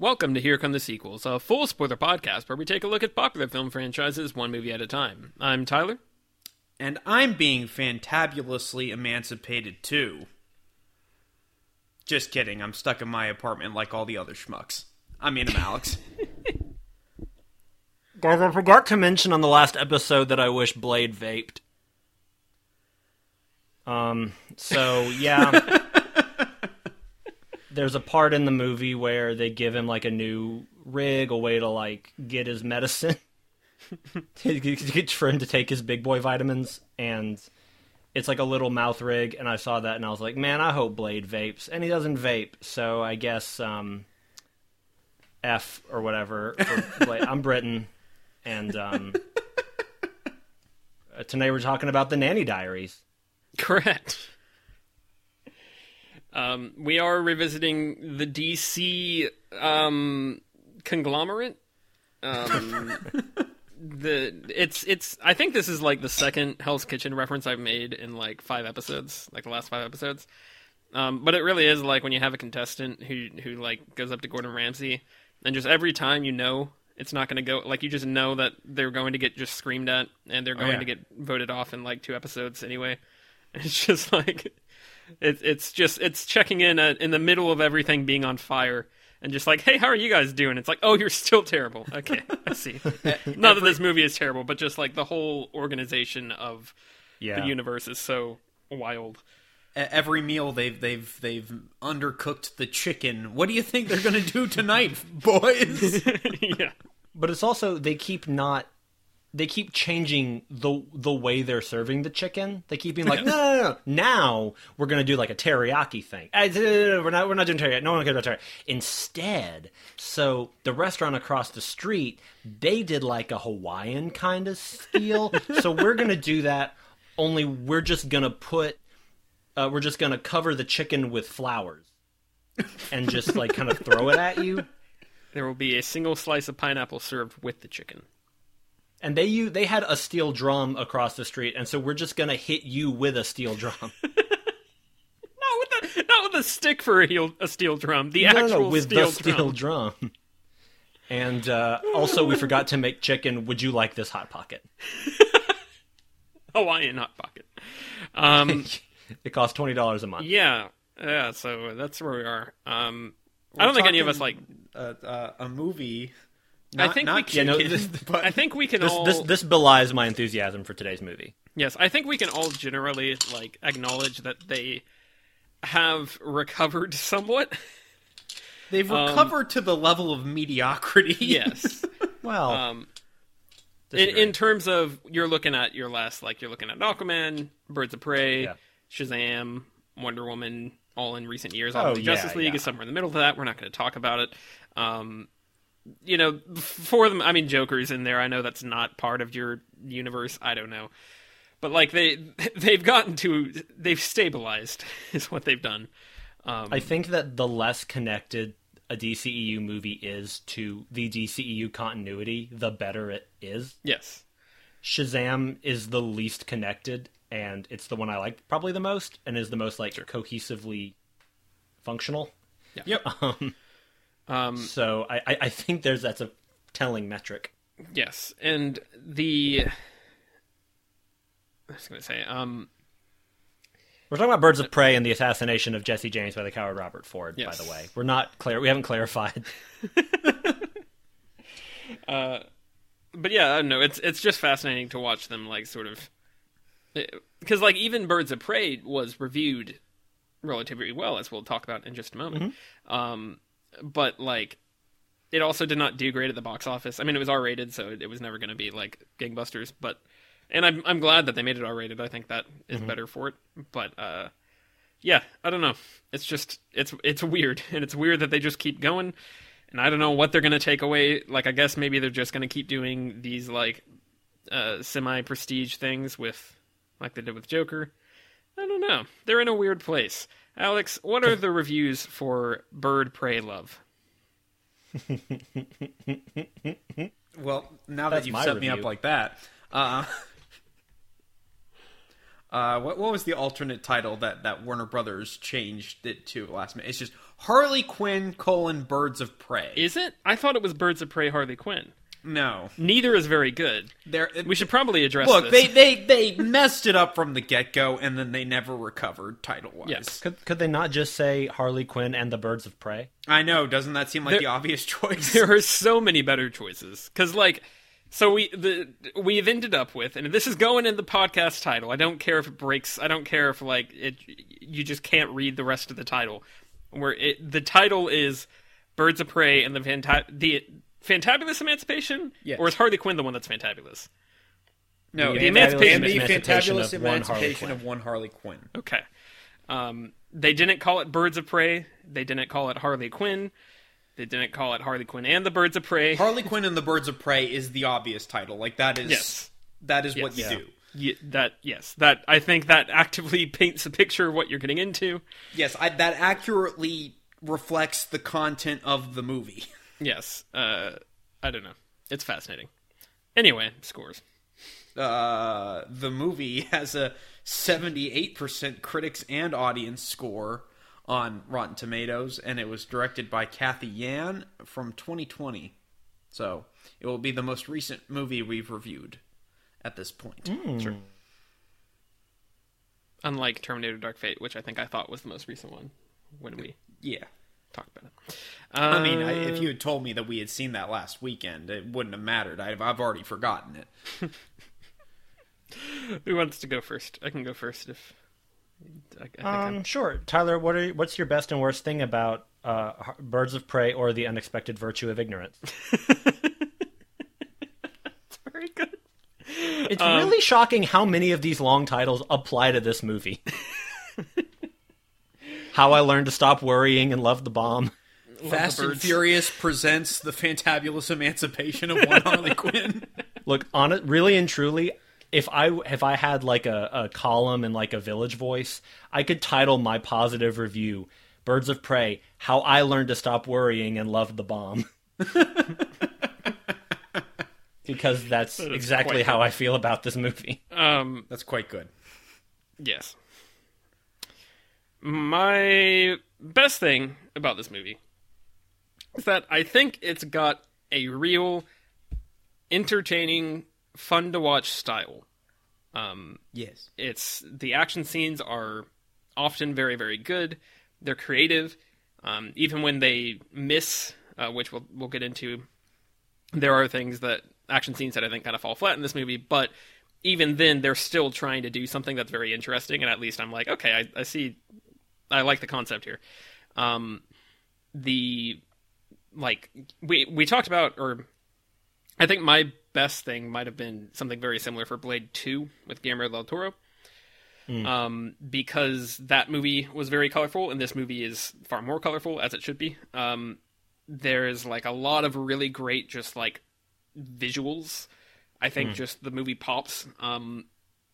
Welcome to Here Come the Sequels, a full spoiler podcast where we take a look at popular film franchises one movie at a time. I'm Tyler. And I'm being fantabulously emancipated too. Just kidding, I'm stuck in my apartment like all the other schmucks. I mean, I'm Alex. Guys, I forgot to mention on the last episode that I wish Blade vaped. Um, so yeah. There's a part in the movie where they give him like a new rig, a way to like get his medicine. to for him to take his big boy vitamins and it's like a little mouth rig and I saw that and I was like, "Man, I hope Blade vapes." And he doesn't vape, so I guess um F or whatever. for Blade. I'm Britton and um uh, tonight we're talking about the Nanny Diaries. Correct. Um, we are revisiting the DC um, conglomerate. Um, the it's it's I think this is like the second Hell's Kitchen reference I've made in like five episodes, like the last five episodes. Um, but it really is like when you have a contestant who who like goes up to Gordon Ramsay, and just every time you know it's not going to go like you just know that they're going to get just screamed at and they're going yeah. to get voted off in like two episodes anyway. It's just like it's it's just it's checking in at, in the middle of everything being on fire and just like, hey, how are you guys doing? It's like, oh, you're still terrible. Okay, I see. Not that this movie is terrible, but just like the whole organization of Yeah. the universe is so wild. Every meal they've they've they've undercooked the chicken. What do you think they're gonna do tonight, boys? yeah, But it's also they keep not they keep changing the the way they're serving the chicken. They keep being like, no, no, no, no. Now we're gonna do like a teriyaki thing. Uh, We're not we're not doing teriyaki. No one cares about teriyaki. Instead, so the restaurant across the street, they did like a Hawaiian kind of feel. so we're gonna do that. Only we're just gonna put uh, we're just gonna cover the chicken with flowers and just like kind of throw it at you. there will be a single slice of pineapple served with the chicken. And they you they had a steel drum across the street, and so we're just gonna hit you with a steel drum. Not with the not with a stick for a, heel, a steel drum. The no, no, actual no, with steel the steel drum. And uh, also, we forgot to make chicken. Would you like this hot pocket? Hawaiian hot pocket. Um, It costs twenty dollars a month. yeah, yeah. So that's where we are. Um, I don't think any of us like. uh, uh, a movie. I think not we can. Yeah, no, this- but I think we can This, all. this this belies my enthusiasm for today's movie. Yes, I think we can all generally like acknowledge that they have recovered somewhat. they've um, recovered to the level of mediocrity. Yes. Well, um, in, in terms of you're looking at your last like you're looking at Aquaman, Birds of Prey, Yeah. Shazam, Wonder Woman, all in recent years. Oh, Obviously, yeah, Justice League yeah. is somewhere in the middle of that. We're not going to talk about it. Um, you know, for them, I mean, Joker's in there. I know that's not part of your universe. I don't know, but like they they've gotten to they've stabilized is what they've done. Um, I think that the less connected a DCEU movie is to the DCEU continuity, the better it is. yes, Shazam is the least connected, and it's the one I like probably the most, and is the most like cohesively functional. Yep. um, Um, so I, I, think there's that's a telling metric. Yes, and the I was going to say, um, We're talking about Birds of uh, Prey and the assassination of Jesse James by the coward Robert Ford. Yes. By the way, we're not clear. We haven't clarified. Uh, but yeah, I don't know. It's it's just fascinating to watch them like sort of eh, because like even Birds of Prey was reviewed relatively well, as we'll talk about in just a moment. Mm-hmm. Um, but like it also did not do great at the box office. I mean, it was R rated, so it was never going to be like gangbusters. But and I'm I'm glad that they made it R rated. I think that is better for it. But uh, yeah, I don't know. It's just it's it's weird, and it's weird that they just keep going. And I don't know what they're gonna take away. Like, I guess maybe they're just gonna keep doing these like uh, semi prestige things with, like they did with Joker. I don't know. They're in a weird place. Alex, what are the reviews for Bird Prey Love? Well, now That's that you've my set me up like that, uh, uh, what what was the alternate title that that Warner Brothers changed it to last minute? It's just Harley Quinn colon Birds of Prey. Is it? I thought it was Birds of Prey Harley Quinn. No, Neither is very good. there. We should probably address look. this. They they they messed it up from the get go, and then they never recovered title wise. Yes. Could could they not just say Harley Quinn and the Birds of Prey? I know. Doesn't that seem like There- the obvious choice? there are so many better choices because like so we the we've ended up with and this is going in the podcast title i don't care if it breaks i don't care if like it you just can't read the rest of the title where it the title is birds of prey and the fanta- the fantabulous emancipation Yes. or is harley quinn the one that's fantabulous no, The the Emancipation- Emancipation, Emancipation the fantabulous of one Harley emancipation Quinn. of one Harley Quinn. okay um they didn't call it birds of prey they didn't call it harley quinn they didn't call it harley quinn and the birds of prey Harley Quinn and the Birds of Prey is the obvious title. Like that is Yes. that is what you Yes. do. Ye- that yes that i think that actively paints a picture of what you're getting into Yes, I, that accurately reflects the content of the movie. yes uh i don't know it's fascinating anyway scores Uh, the movie has a 78% critics and audience score on Rotten Tomatoes, and it was directed by Cathy Yan from 2020. So it will be the most recent movie we've reviewed at this point. Sure. unlike terminator dark fate which i think i thought was the most recent one when we Yeah. Talked about it I mean, I, Uh, if you had told me that we had seen that last weekend, it wouldn't have mattered. I've, I've already forgotten it. who wants to go first i can go first if I, I think Um, sure. Tyler, what are what's your best and worst thing about uh, Birds of Prey or the unexpected virtue of ignorance? it's very good It's Um, really shocking how many of these long titles apply to this movie. how I learned to stop worrying and love the bomb. Fast and. Furious presents the fantabulous emancipation of one Harley Quinn. Look, on it, really and truly, if I if I had like a, a column and like a village voice, I could title my positive review "Birds of Prey: How I Learned to Stop Worrying and Love the Bomb." because that's exactly quite how I feel about this movie. um That's quite good. Yes. My best thing about this movie is that I think it's got a real entertaining, fun to watch style. Um, Yes. it's the action scenes are often very very good. They're creative, um, even when they miss, uh, which we'll we'll get into. There are things that action scenes that I think kind of fall flat in this movie, but even then they're still trying to do something that's very interesting, and at least I'm like, okay, I, I see, I like the concept here. Um, the like we we talked about, or I think my best thing might have been something very similar for Blade Two with Guillermo del Toro um, because that movie was very colorful, and this movie is far more colorful, as it should be. Um, there's like a lot of really great, just like visuals. I think just the movie pops. Um,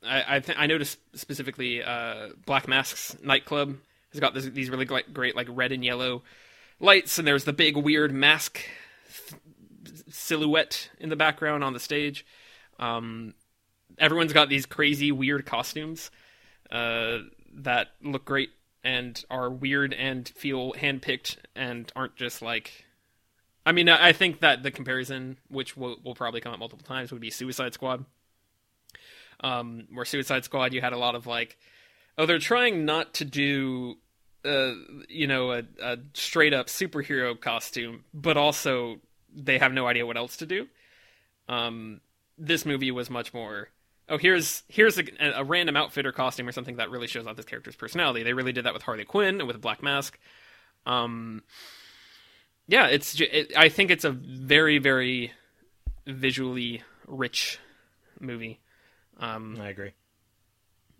I I, th- I noticed specifically uh, Black Mask's nightclub has got this, these really great, great like red and yellow lights, and there's the big weird mask silhouette in the background on the stage. Um, everyone's got these crazy weird costumes uh, that look great and are weird and feel handpicked and aren't just like. I mean, I I think that the comparison, which will, will probably come up multiple times, would be Suicide Squad. Um, where Suicide Squad, you had a lot of like, oh, they're trying not to do, uh, you know, a, a straight up superhero costume, but also they have no idea what else to do. Um, this movie was much more oh here's here's a, a random outfit or costume or something that really shows off this character's personality they really did that with harley quinn and with black mask um yeah it's it, i think it's a very very visually rich movie um I agree.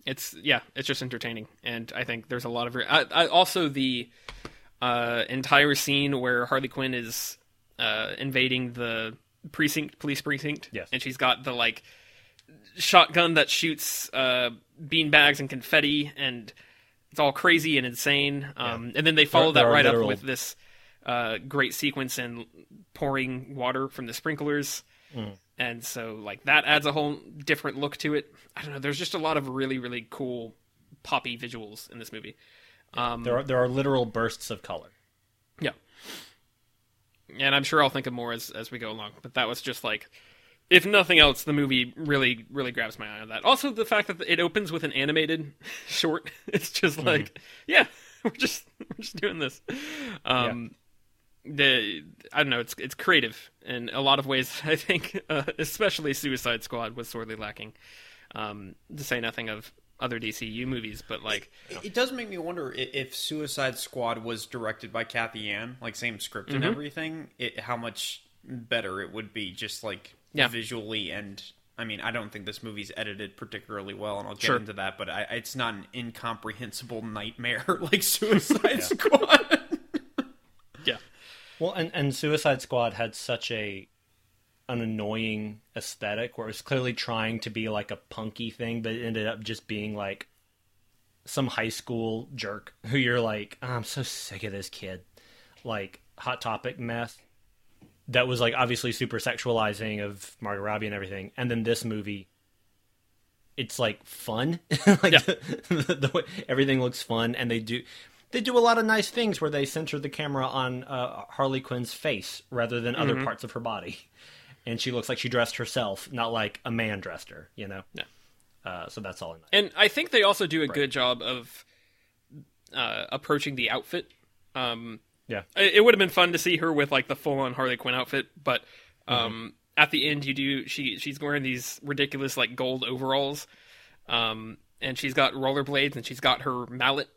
It's yeah it's just entertaining. And i think there's a lot of I, I, also the uh entire scene where harley quinn is uh invading the precinct police precinct. Yes. and she's got the like shotgun that shoots uh bean bags and confetti. And it's all crazy and insane. Um and then they follow There- there that are right literal- up with this uh great sequence and pouring water from the sprinklers and so like that adds a whole different look to it. I don't know. There's just a lot of really really cool poppy visuals in this movie. Um, There are there are literal bursts of color. yeah, and I'm sure I'll think of more as as we go along. But that was just like, if nothing else, the movie really really grabs my eye on that. Also, the fact that it opens with an animated short. It's just like, yeah, we're just we're just doing this. Um, the I don't know. It's it's creative in a lot of ways. I think, uh, especially Suicide Squad was sorely lacking. Um, to say nothing of other DCU movies, but like, It, it does make me wonder if Suicide Squad was directed by Cathy Yan, like same script Mm-hmm. and everything, it, how much better it would be just like Yeah. visually and. I mean, I don't think this movie's edited particularly well, and I'll get Sure. into that. But I, it's not an incomprehensible nightmare like Suicide Squad. yeah, Well, and, and Suicide Squad had such a an annoying aesthetic where it was clearly trying to be like a punky thing, but it ended up just being like some high school jerk who you're like, "Oh, I'm so sick of this kid. Like Hot Topic meth that was like obviously super sexualizing of Margot Robbie and everything. And then this movie it's like fun. like Yeah. the, the way everything looks fun and they do they do a lot of nice things where they center the camera on uh, Harley Quinn's face rather than other parts of her body. And she looks like she dressed herself, not like a man dressed her, you know? Yeah. Uh, so that's all know. and I think they also do a good job of uh, approaching the outfit. Um, Yeah. it, would have been fun to see her with like the full on Harley Quinn outfit, but um, at the end you do she she's wearing these ridiculous like gold overalls, um, and she's got rollerblades and she's got her mallet,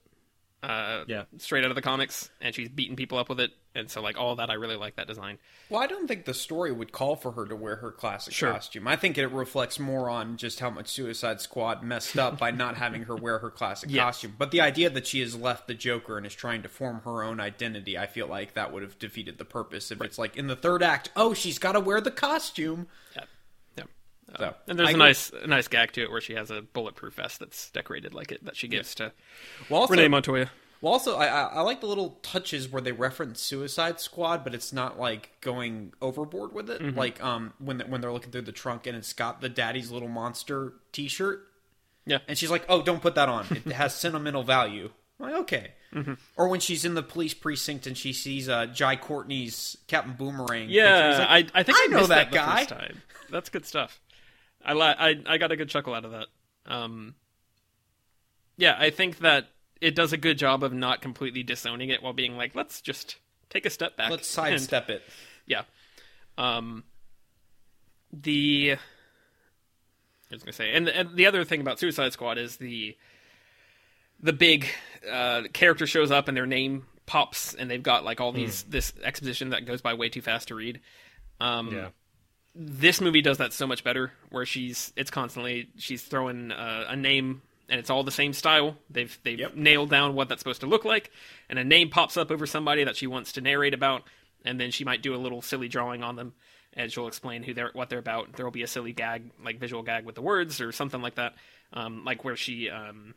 uh, Yeah. straight out of the comics, and she's beating people up with it, and so like all that I really like that design. Well, I don't think the story would call for her to wear her classic Sure. costume. I think it reflects more on just how much Suicide Squad messed up by not having her wear her classic Yes. costume. But the idea that she has left the Joker and is trying to form her own identity, I feel like that would have defeated the purpose. If it's like in the third act, oh, she's got to wear the costume. Yeah, yeah. So, And there's I a nice a nice gag to it where she has a bulletproof vest that's decorated like it that she gives to Well, also, Renee Montoya. Well, also, I, I like the little touches where they reference Suicide Squad, but it's not like going overboard with it. Like um when when they're looking through the trunk and it's got the Daddy's Little Monster T-shirt, Yeah. and she's like, "Oh, don't put that on. It has sentimental value." I'm like, okay. Or when she's in the police precinct and she sees uh, Jai Courtney's Captain Boomerang. Yeah, like, I I think I I, know that that, guy. the first time. That's good stuff. I li- I I got a good chuckle out of that. Um, yeah, I think that it does a good job of not completely disowning it while being like, let's just take a step back. let's and- sidestep it. yeah. Um, the I was gonna say, and, and the other thing about Suicide Squad is the the big uh, character shows up and their name pops, and they've got like all these this exposition that goes by way too fast to read. Um, Yeah. This movie does that so much better where she's it's constantly she's throwing uh, a name and it's all the same style. They've they've Yep. nailed down what that's supposed to look like and a name pops up over somebody that she wants to narrate about and then she might do a little silly drawing on them and she'll explain who they're what they're about. There'll be a silly gag like visual gag with the words or something like that um, like where she um,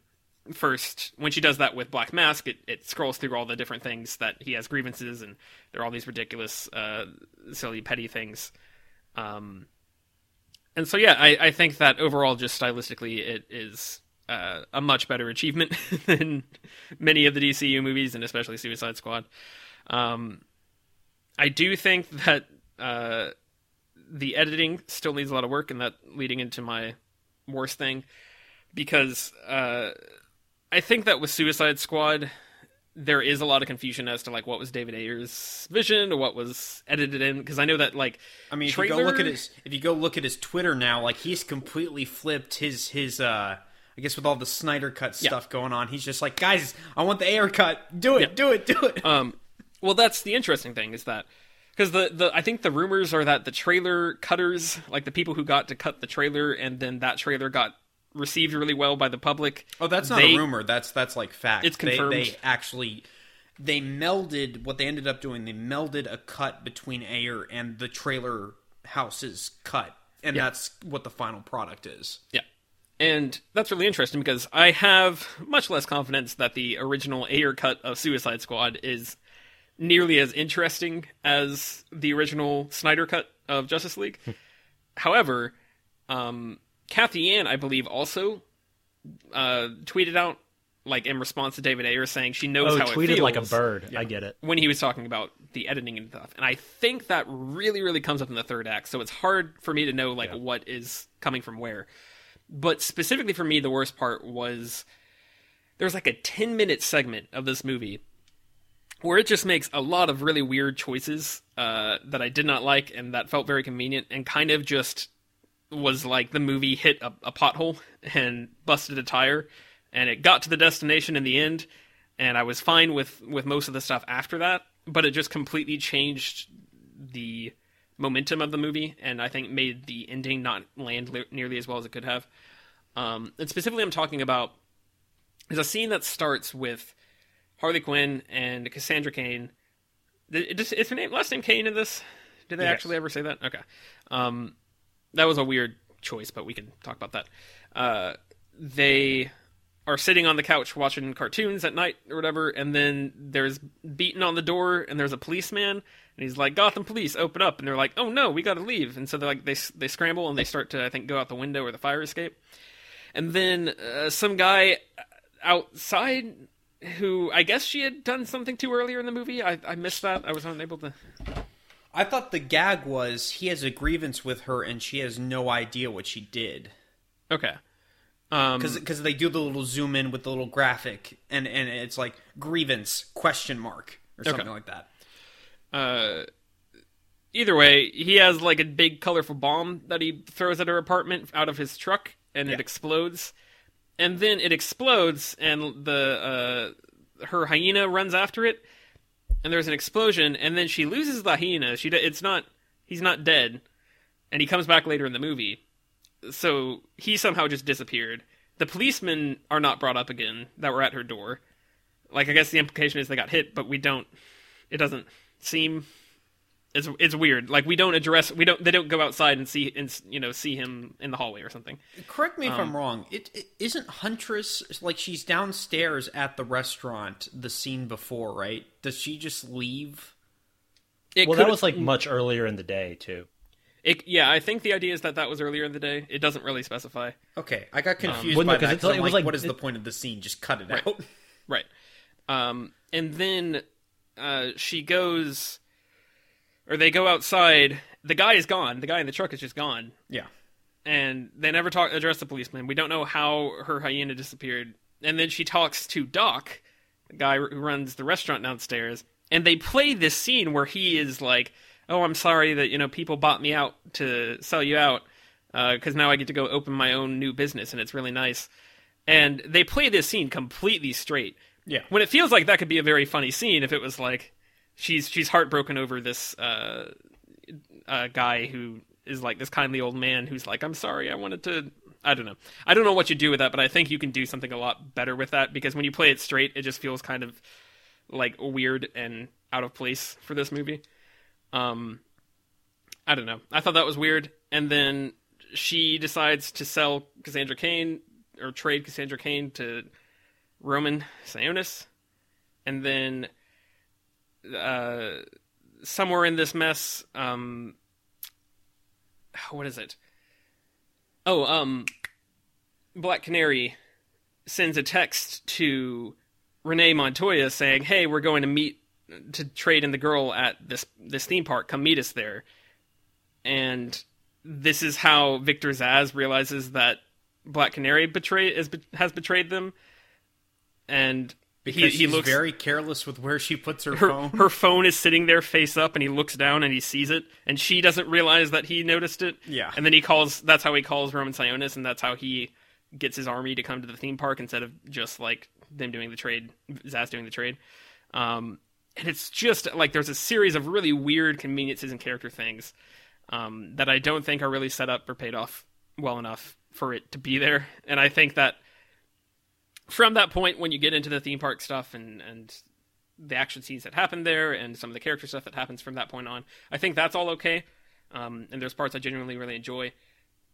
first when she does that with black mask it, it scrolls through all the different things that he has grievances and there are all these ridiculous uh, silly petty things um, and so yeah, I, I think that overall, just stylistically, it is uh, a much better achievement than many of the DCU movies, and especially Suicide Squad. Um, I do think that uh, the editing still needs a lot of work, and that leading into my worst thing, because uh, I think that with Suicide Squad, there is a lot of confusion as to like what was David Ayer's vision or what was edited in. Because I know that like I mean, if trailer, you go look at his if you go look at his Twitter now, like he's completely flipped his his uh I guess with all the Snyder cut stuff going on, he's just like, guys, I want the air cut. Do it, Yeah. do it, do it. Um, well, that's the interesting thing is that because the, the I think the rumors are that the trailer cutters, like the people who got to cut the trailer, and then that trailer got received really well by the public. oh, that's not they- a rumor. That's that's like fact. It's confirmed. They, actually they melded what they ended up doing. They melded a cut between Ayer and the trailer house's cut, and that's what the final product is. Yeah. And that's really interesting because I have much less confidence that the original Ayer cut of Suicide Squad is nearly as interesting as the original Snyder cut of Justice League. however, um, Cathy Yan, I believe, also uh, tweeted out like in response to David Ayer saying she knows Oh, how tweeted it feels like a bird. I get it. when he was talking about the editing and stuff. And I think that really, really comes up in the third act. So it's hard for me to know like what is coming from where. But specifically for me, the worst part was there's like a 10 minute segment of this movie where it just makes a lot of really weird choices uh, that I did not like and that felt very convenient and kind of just was like the movie hit a, a pothole and busted a tire and it got to the destination in the end and I was fine with with most of the stuff after that but it just completely changed the momentum of the movie and I think made the ending not land li- nearly as well as it could have um, and specifically I'm talking about there's a scene that starts with Harley Quinn and Cassandra Cain. Th- Is, is her name last name Cain in this? Did they Yes. actually ever say that? Okay. Um, that was a weird choice, but we can talk about that. Uh, they are sitting on the couch watching cartoons at night or whatever, and then there's beating on the door, and there's a policeman, and he's like, "Gotham Police, open up!" And they're like, "Oh no, we got to leave!" And so they like they they scramble and they start to I think go out the window or the fire escape, and then uh, some guy outside who I guess she had done something to earlier in the movie. I, I missed that. I was unable to. I thought the gag was he has a grievance with her and she has no idea what she did. Okay. Um, Because they do the little zoom in with the little graphic and, and it's like grievance question mark or something like that. uh, either way, he has like a big colorful bomb that he throws at her apartment out of his truck, and it explodes. And then it explodes, and the uh, her hyena runs after it, and there's an explosion, and then she loses the hyena. She it's not he's not dead, and he comes back later in the movie. So he somehow just disappeared. The policemen are not brought up again that were at her door. Like I guess the implication is they got hit, but we don't. It doesn't seem. It's it's weird. Like we don't address. We don't. They don't go outside and see and you know see him in the hallway or something. Correct me if Um, I'm wrong. It, it isn't Huntress like she's downstairs at the restaurant the scene before, right? Does she just leave? It Well, that was like much earlier in the day too. It, yeah, I think the idea is that that was earlier in the day. It doesn't really specify. Okay, I got confused Well, no, by 'cause that. it's 'cause like- it was like, like- what is it- the point of the scene? Just cut it Right. out. Right. Um, and then uh, she goes, or they go outside. The guy is gone. The guy in the truck is just gone. Yeah. and they never talk address the policeman. We don't know how her hyena disappeared. And then she talks to Doc, the guy who runs the restaurant downstairs, and they play this scene where he is like, "Oh, I'm sorry that you know people bought me out to sell you out uh, because now I get to go open my own new business and it's really nice." And they play this scene completely straight. Yeah. When it feels like that could be a very funny scene if it was like she's she's heartbroken over this uh, uh, guy who is like this kindly old man who's like, I'm sorry, I wanted to. I don't know. I don't know what you do with that, but I think you can do something a lot better with that because when you play it straight, it just feels kind of like weird and out of place for this movie. Um, I don't know. I thought that was weird, and then she decides to sell Cassandra Cain or trade Cassandra Cain to Roman Sionis, and then uh, somewhere in this mess, um, what is it? Oh, um, Black Canary sends a text to Renee Montoya saying, "Hey, we're going to meet to trade in the girl at this this theme park. Come meet us there." And this is how Victor Zsasz realizes that Black Canary betray is, has betrayed them, and Because he, he looks very careless with where she puts her, her phone. her phone is sitting there face up and he looks down and he sees it and she doesn't realize that he noticed it Yeah. and then he calls that's how he calls roman sionis and that's how he gets his army to come to the theme park instead of just like them doing the trade zsasz doing the trade um, and it's just like there's a series of really weird conveniences and character things um, that i don't think are really set up or paid off well enough for it to be there and i think that from that point when you get into the theme park stuff and and the action scenes that happen there and some of the character stuff that happens from that point on i think that's all okay. Um, and there's parts i genuinely really enjoy.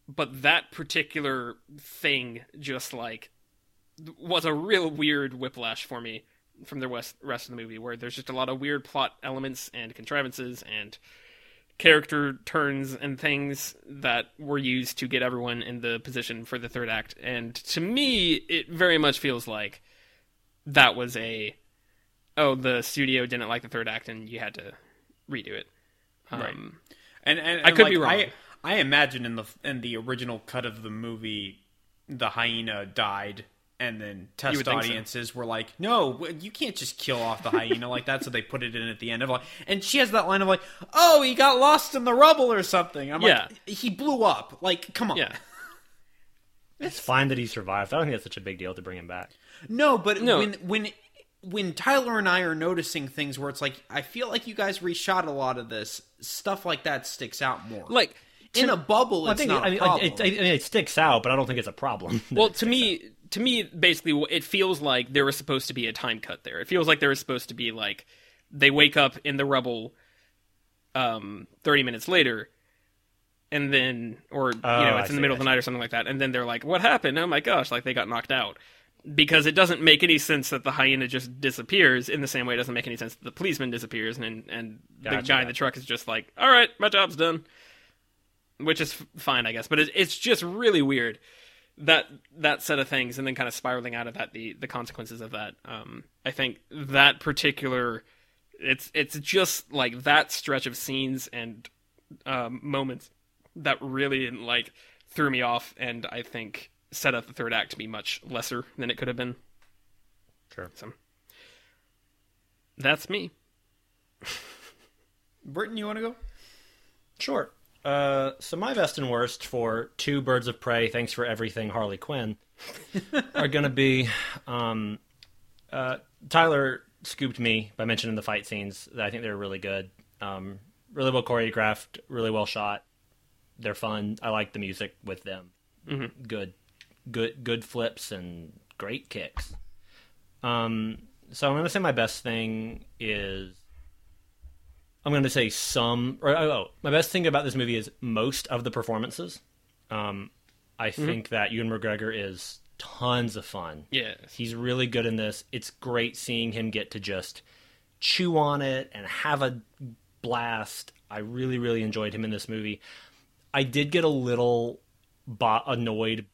But that particular thing just like was a real weird whiplash for me from the west, rest of the movie where there's just a lot of weird plot elements and contrivances and character turns and things that were used to get everyone in the position for the third act. And to me, it very much feels like that was a oh the studio didn't like the third act and you had to redo it. Um, Right. And, and, I could like, be wrong. I, I imagine in the in the original cut of the movie, the hyena died, and then test would think so. audiences were like, "No, you can't just kill off the hyena like that." So they put it in at the end of like, and she has that line of like, "Oh, he got lost in the rubble or something." I'm Yeah. like, he blew up. Like, come on. Yeah. It's fine that he survived. I don't think it's such a big deal to bring him back. No, but No. when when when Tyler and I are noticing things where it's like, I feel like you guys reshot a lot of this stuff like that sticks out more. Like in a bubble, I it's think not I a mean, problem. it, it, I mean, it sticks out, but I don't think it's a problem. well to me to me basically it feels like there was supposed to be a time cut there. It feels like there was supposed to be like they wake up in the rubble um 30 minutes later and then or you Oh, know I it's in see, the middle I of the night or something like that and then they're like what happened? Oh my gosh like they got knocked out. Because it doesn't make any sense that the hyena just disappears in the same way it doesn't make any sense that the policeman disappears and and the guy in the truck is just like all right my job's done which is fine i guess but it, it's just really weird that that set of things and then kind of spiraling out of that the the consequences of that um i think that particular it's it's just like that stretch of scenes and um moments that really like threw me off and i think set up the third act to be much lesser than it could have been Sure. so that's me Britton, you want to go? Sure. Uh, so my best and worst for two Birds of Prey, thanks for everything, Harley Quinn, are going to be. Um, uh, Tyler scooped me by mentioning the fight scenes. I think they're really good, um, really well choreographed, really well shot. They're fun. I like the music with them. Good, good, good flips and great kicks. Um, so I'm going to say my best thing is I'm going to say some. Or, oh, oh, my best thing about this movie is most of the performances. Um, I think that Ewan McGregor is tons of fun. yes He's really good in this. It's great seeing him get to just chew on it and have a blast. I really, really enjoyed him in this movie. I did get a little bo- annoyed.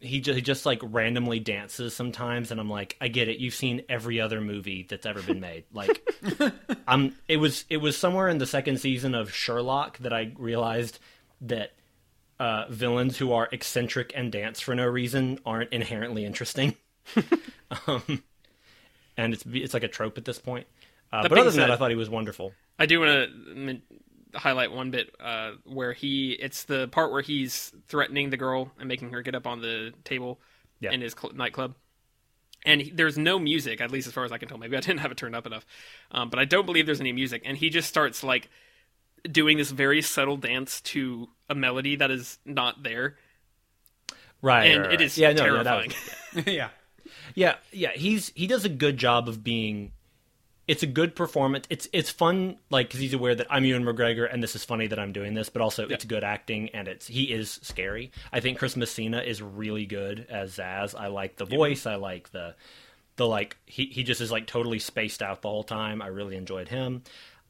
He just, he just like randomly dances sometimes, and I'm like, I get it. You've seen every other movie that's ever been made. Like, I'm. It was it was somewhere in the second season of Sherlock that I realized that uh, villains who are eccentric and dance for no reason aren't inherently interesting. um, and it's it's like a trope at this point. Uh, but other than that, I thought he was wonderful. I do want to highlight one bit uh, where he it's the part where he's threatening the girl and making her get up on the table Yeah. in his cl- nightclub. And he, there's no music, at least as far as I can tell. Maybe I didn't have it turned up enough, um, but I don't believe there's any music. And he just starts like doing this very subtle dance to a melody that is not there, Right, and right, right. is yeah, no, no, that terrifying. was- yeah. Yeah, yeah, he's he does a good job of being. It's a good performance. It's it's fun, like because he's aware that I'm Ewan McGregor, and this is funny that I'm doing this, but also it's good acting, and it's he is scary. I think Chris Messina is really good as Zsasz. I like the voice. I like the the like he he just is like totally spaced out the whole time. I really enjoyed him.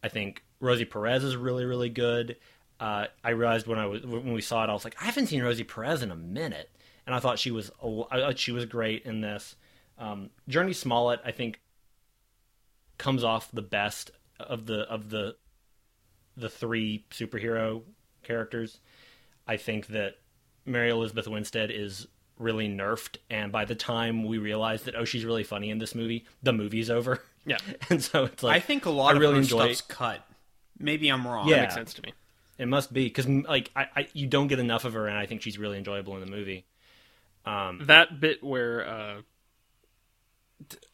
I think Rosie Perez is really really good. Uh, I realized when I was when we saw it, I was like, I haven't seen Rosie Perez in a minute, and I thought she was a- I thought she was great in this. Um, Jurnee Smollett, I think, comes off the best of the of the the three superhero characters. I think that Mary Elizabeth Winstead is really nerfed, and by the time we realize that oh she's really funny in this movie, the movie's over. Yeah. and so it's like I think a lot I of really her enjoy- stuff's cut. Maybe I'm wrong. Yeah. Makes sense to me. It must be because like I, I you don't get enough of her, and I think she's really enjoyable in the movie. Um, that bit where uh, t-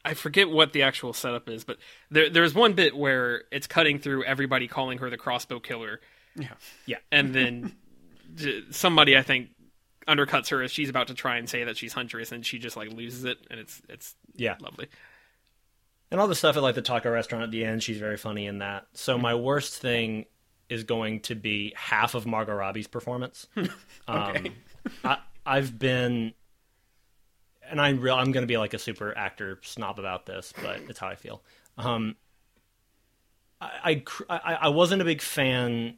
I forget what the actual setup is, but there there's one bit where it's cutting through everybody calling her the crossbow killer, Yeah. Yeah. And then somebody I think undercuts her as she's about to try and say that she's Huntress, and she just like loses it, and it's it's yeah, lovely. and all the stuff at like the taco restaurant at the end. She's very funny in that. So mm-hmm. my worst thing is going to be half of Margot Robbie's performance. Okay. Um, I, I've been, and I'm real. I'm going to be like a super actor snob about this, but it's how I feel. Um, I, I I I wasn't a big fan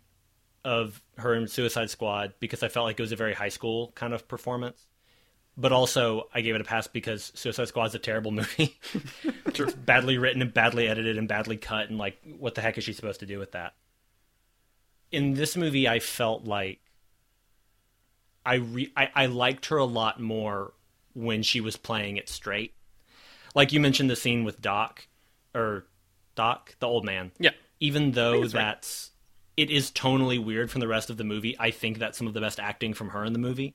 of her in Suicide Squad because I felt like it was a very high school kind of performance. But also, I gave it a pass because Suicide Squad is a terrible movie. It's badly written and badly edited and badly cut, and like, what the heck is she supposed to do with that? In this movie, I felt like I, re- I I liked her a lot more when she was playing it straight. Like you mentioned the scene with Doc, or Doc, the old man. Yeah. Even though that's right. it is tonally weird from the rest of the movie, I think that's some of the best acting from her in the movie.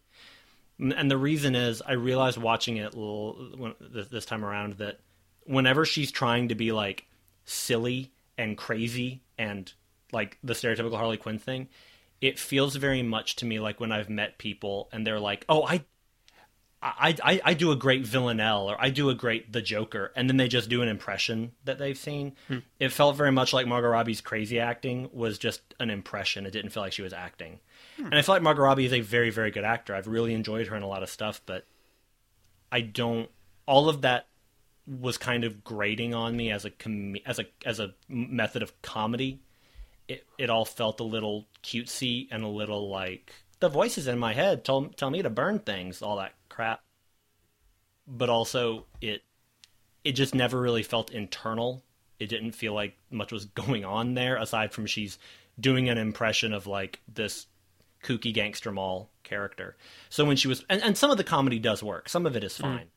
And- the reason is, I realized watching it l- when- this this time around that whenever she's trying to be like silly and crazy and like the stereotypical Harley Quinn thing, it feels very much to me like when I've met people and they're like, "Oh, I I, I, I do a great villanelle or I do a great the Joker, and then they just do an impression that they've seen. Hmm. It felt very much like Margot Robbie's crazy acting was just an impression. It didn't feel like she was acting. Hmm. And I feel like Margot Robbie is a very, very good actor. I've really enjoyed her in a lot of stuff, but I don't. All of that was kind of grating on me as a com- as a as a method of comedy. It it all felt a little cutesy and a little like the voices in my head tell tell me to burn things, all that crap. But also it it just never really felt internal. It didn't feel like much was going on there aside from she's doing an impression of like this kooky gangster mall character. So when she was and, and some of the comedy does work. Some of it is fine.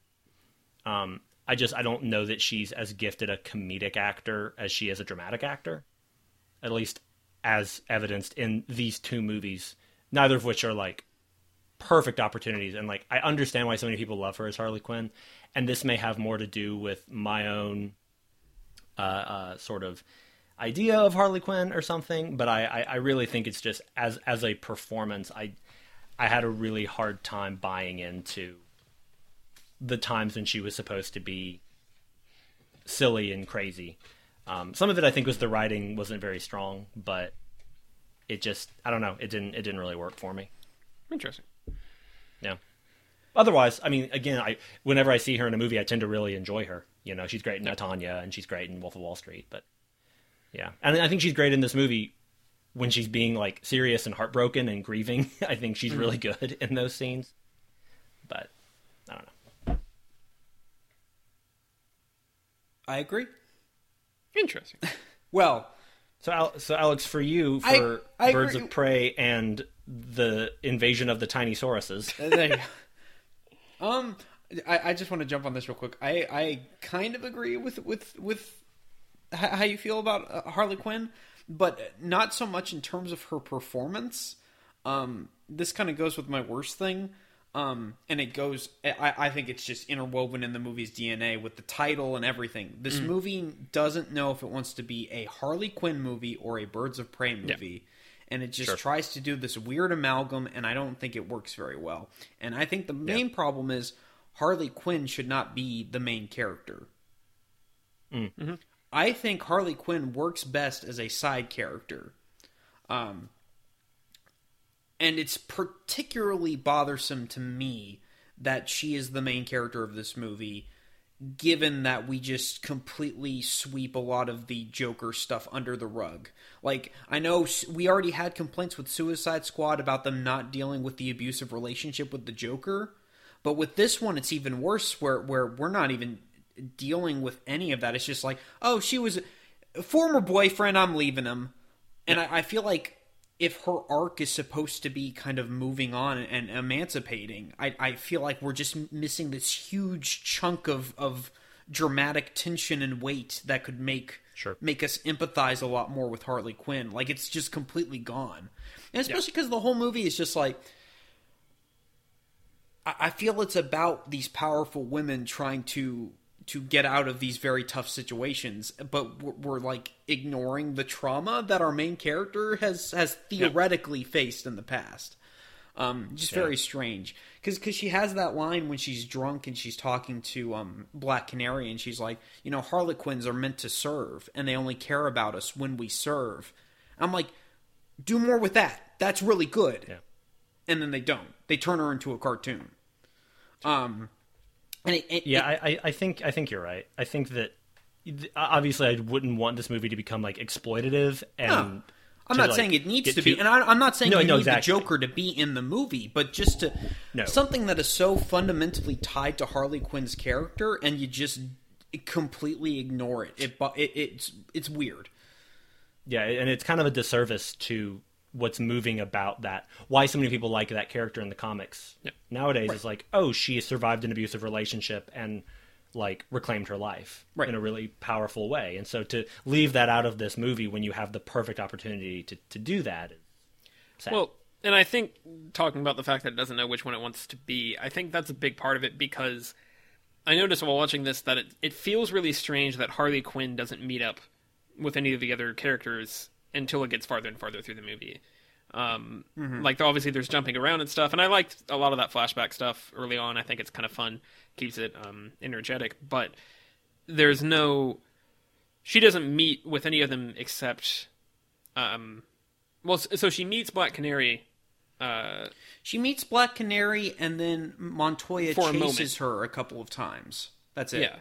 Um I just I don't know that she's as gifted a comedic actor as she is a dramatic actor. At least as evidenced in these two movies, neither of which are like perfect opportunities. And like I understand why so many people love her as Harley Quinn. And this may have more to do with my own uh, uh, sort of idea of Harley Quinn or something. But I, I, I really think it's just as as a performance I I had a really hard time buying into the times when she was supposed to be silly and crazy. Um, some of it I think was the writing wasn't very strong but it just I don't know. It didn't it didn't really work for me. Interesting. Yeah. Otherwise, I mean, again, I whenever I see her in a movie, I tend to really enjoy her. You know, she's great in Tonya, and she's great in Wolf of Wall Street. But yeah, and I think she's great in this movie when she's being like serious and heartbroken and grieving. I think she's really mm-hmm. good in those scenes. But I don't know. I agree. Interesting. Well, So, Al- so Alex, for you, I- for I Birds agree- of Prey and the invasion of the tiny sauruses, there you go. Um, I, I just want to jump on this real quick. I, I kind of agree with with with how you feel about uh, Harley Quinn, but not so much in terms of her performance. Um, this kind of goes with my worst thing. Um, and it goes. I, I think it's just interwoven in the movie's DNA with the title and everything. This movie doesn't know if it wants to be a Harley Quinn movie or a Birds of Prey movie and it just tries to do this weird amalgam and i don't think it works very well. And i think the main problem is harley quinn should not be the main character. I think harley quinn works best as a side character. Um, and it's particularly bothersome to me that she is the main character of this movie given that we just completely sweep a lot of the Joker stuff under the rug. Like, I know we already had complaints with Suicide Squad about them not dealing with the abusive relationship with the Joker, but with this one, it's even worse where, where we're not even dealing with any of that. It's just like, oh, she was a former boyfriend, I'm leaving him. And I, I feel like if her arc is supposed to be kind of moving on and emancipating, I, I feel like we're just missing this huge chunk of, of dramatic tension and weight that could make Sure. make us empathize a lot more with Harley Quinn. Like it's just completely gone, and especially because the whole movie is just like. I I feel it's about these powerful women trying to to get out of these very tough situations, but we're, we're like ignoring the trauma that our main character has has theoretically faced in the past. Um, just very strange because because she has that line when she's drunk and she's talking to um, Black Canary and she's like, you know, Harlequins are meant to serve and they only care about us when we serve. I'm like, do more with that. That's really good. Yeah. And then they don't. They turn her into a cartoon. Um, it, it, Yeah, I, I, I think I think you're right. I think that obviously I wouldn't want this movie to become like exploitative and I'm not like, saying it needs to be, too- and I, I'm not saying No, you no, need exactly. the Joker to be in the movie, but just to No. something that is so fundamentally tied to Harley Quinn's character, and you just completely ignore it. It, it it's it's weird. Yeah, and it's kind of a disservice to what's moving about that. Why so many people like that character in the comics Yeah. nowadays is like, oh, she survived an abusive relationship and like reclaimed her life Right. in a really powerful way. And so to leave that out of this movie when you have the perfect opportunity to, to do that sad. Well, and I think talking about the fact that it doesn't know which one it wants to be, I think that's a big part of it because I noticed while watching this that it, it feels really strange that Harley Quinn doesn't meet up with any of the other characters until it gets farther and farther through the movie. Um, Like obviously there's jumping around and stuff, and I liked a lot of that flashback stuff early on. I think it's kind of fun, keeps it um, energetic, but there's no. She doesn't meet with any of them except. Um, well, so she meets Black Canary uh, She meets Black Canary, and then Montoya For a chases her a couple of times. That's it. Yeah,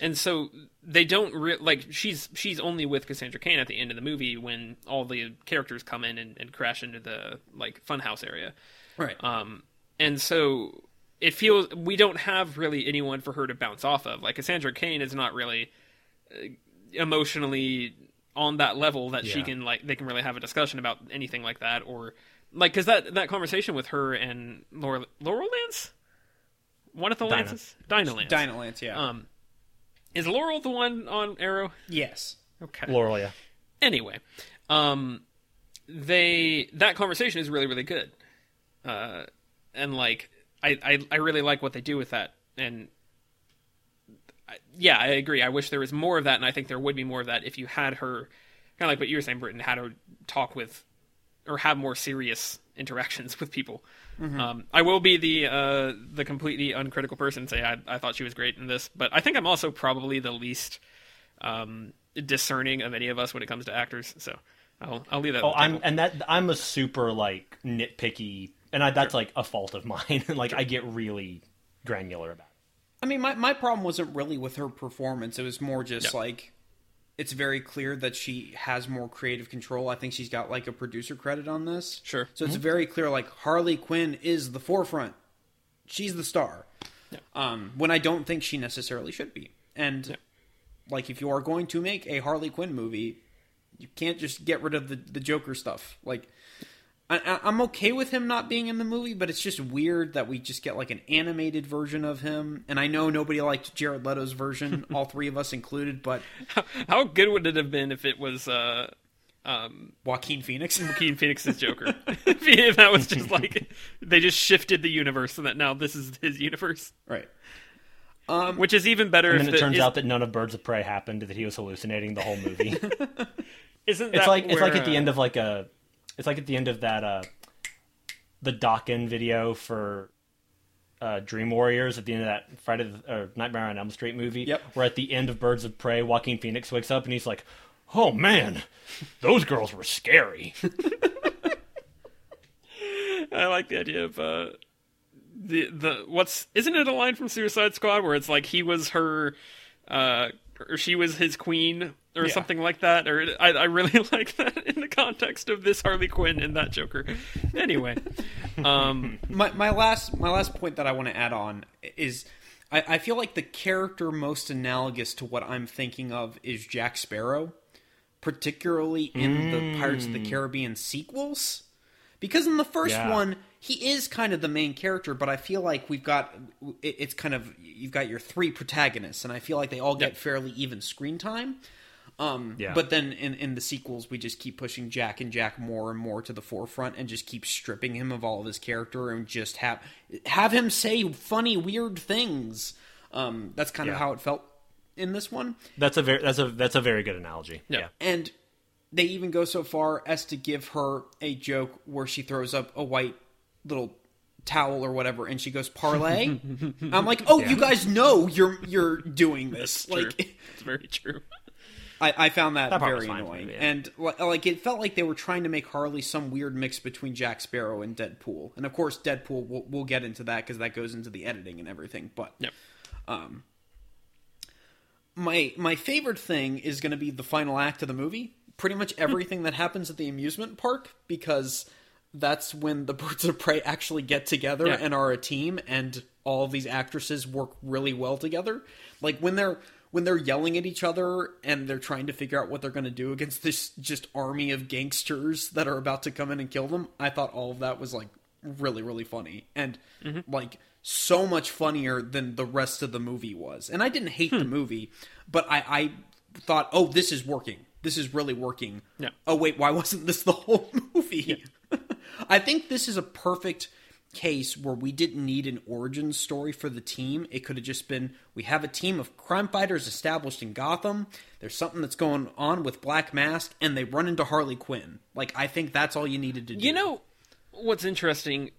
and so they don't re- like she's she's only with Cassandra Cain at the end of the movie when all the characters come in and, and crash into the like funhouse area, Right. um, and so it feels we don't have really anyone for her to bounce off of. Like Cassandra Cain is not really uh, emotionally on that level that she can like they can really have a discussion about anything like that or like because that that conversation with her and Laura Laurel Lance, one of the Dinah. Lances, Dinah Lance, Dinah Lance, yeah. um, is Laurel the one on Arrow? yes. Okay. Laurel, yeah. Anyway, um, they that conversation is really really good, uh, and like I, I I really like what they do with that, and I, yeah, I agree. I wish there was more of that, and I think there would be more of that if you had her, kind of like what you were saying, Britton, had her talk with or have more serious interactions with people. Um, I will be the uh, the completely uncritical person and say I, I thought she was great in this, but I think I'm also probably the least um, discerning of any of us when it comes to actors. So I'll I'll leave that. Oh, on the I'm table. and that I'm a super like nitpicky, and I, that's like a fault of mine. like I get really granular about. it. I mean, my, my problem wasn't really with her performance. It was more just Yeah. like it's very clear that she has more creative control. I think she's got like a producer credit on this. Sure. So it's very clear like Harley Quinn is the forefront. She's the star. Yeah. Um, when I don't think she necessarily should be. And Yeah. like if you are going to make a Harley Quinn movie, you can't just get rid of the, the Joker stuff. Like I, I- I'm okay with him not being in the movie, but it's just weird that we just get like an animated version of him. And I know nobody liked Jared Leto's version, all three of us included, but How good would it have been if it was uh, um, Joaquin Phoenix. Joaquin Phoenix's Joker? if, that was just like they just shifted the universe so that now this is his universe, right. Um, um, which is even better. And if then it the- turns is- out that none of Birds of Prey happened; that he was hallucinating the whole movie. isn't it's that like it's like at the end of like a, it's like at the end of that uh, the Dokken video for. Uh, Dream Warriors at the end of that Friday the, or Nightmare on Elm Street movie, Yep. where at the end of Birds of Prey, Joaquin Phoenix wakes up and he's like, "Oh man, those girls were scary." I like the idea of uh, the the what's isn't it a line from Suicide Squad where it's like he was her, uh, or she was his queen or Yeah. something like that. Or I, I really like that in the context of this Harley Quinn and that Joker. Anyway, um, my my last my last point that I want to add on is I, I feel like the character most analogous to what I'm thinking of is Jack Sparrow, particularly in the Pirates of the Caribbean sequels. Because in the first Yeah. one, he is kind of the main character, but I feel like we've got it's kind of you've got your three protagonists, and I feel like they all get Yep. fairly even screen time. Um, Yeah. But then in, in the sequels, we just keep pushing Jack and Jack more and more to the forefront, and just keep stripping him of all of his character, and just have have him say funny, weird things. Um, that's kind of how it felt in this one. That's a very that's a that's a very good analogy. Yeah. yeah. And they even go so far as to give her a joke where she throws up a white little towel or whatever, and she goes parlay. I'm like, oh, you guys know you're you're doing this. true. Like, it's very true. I, I found that, That very was fine for annoying, me, yeah. and like it felt like they were trying to make Harley some weird mix between Jack Sparrow and Deadpool. And of course, Deadpool we'll, we'll get into that because that goes into the editing and everything. But Yep. Um, my my favorite thing is going to be the final act of the movie pretty much hmm. everything that happens at the amusement park because that's when the birds of prey actually get together Yeah. and are a team and all of these actresses work really well together like when they're when they're yelling at each other and they're trying to figure out what they're going to do against this just army of gangsters that are about to come in and kill them i thought all of that was like really really funny and mm-hmm. like so much funnier than the rest of the movie was. And i didn't hate the hmm. movie but i i thought oh this is working. This is really working. Yeah. oh wait why wasn't this the whole movie? I think this is a perfect case where we didn't need an origin story for the team it could have just been we have a team of crime fighters established in gotham there's something that's going on with black mask and they run into harley quinn like i think that's all you needed to do You know what's interesting?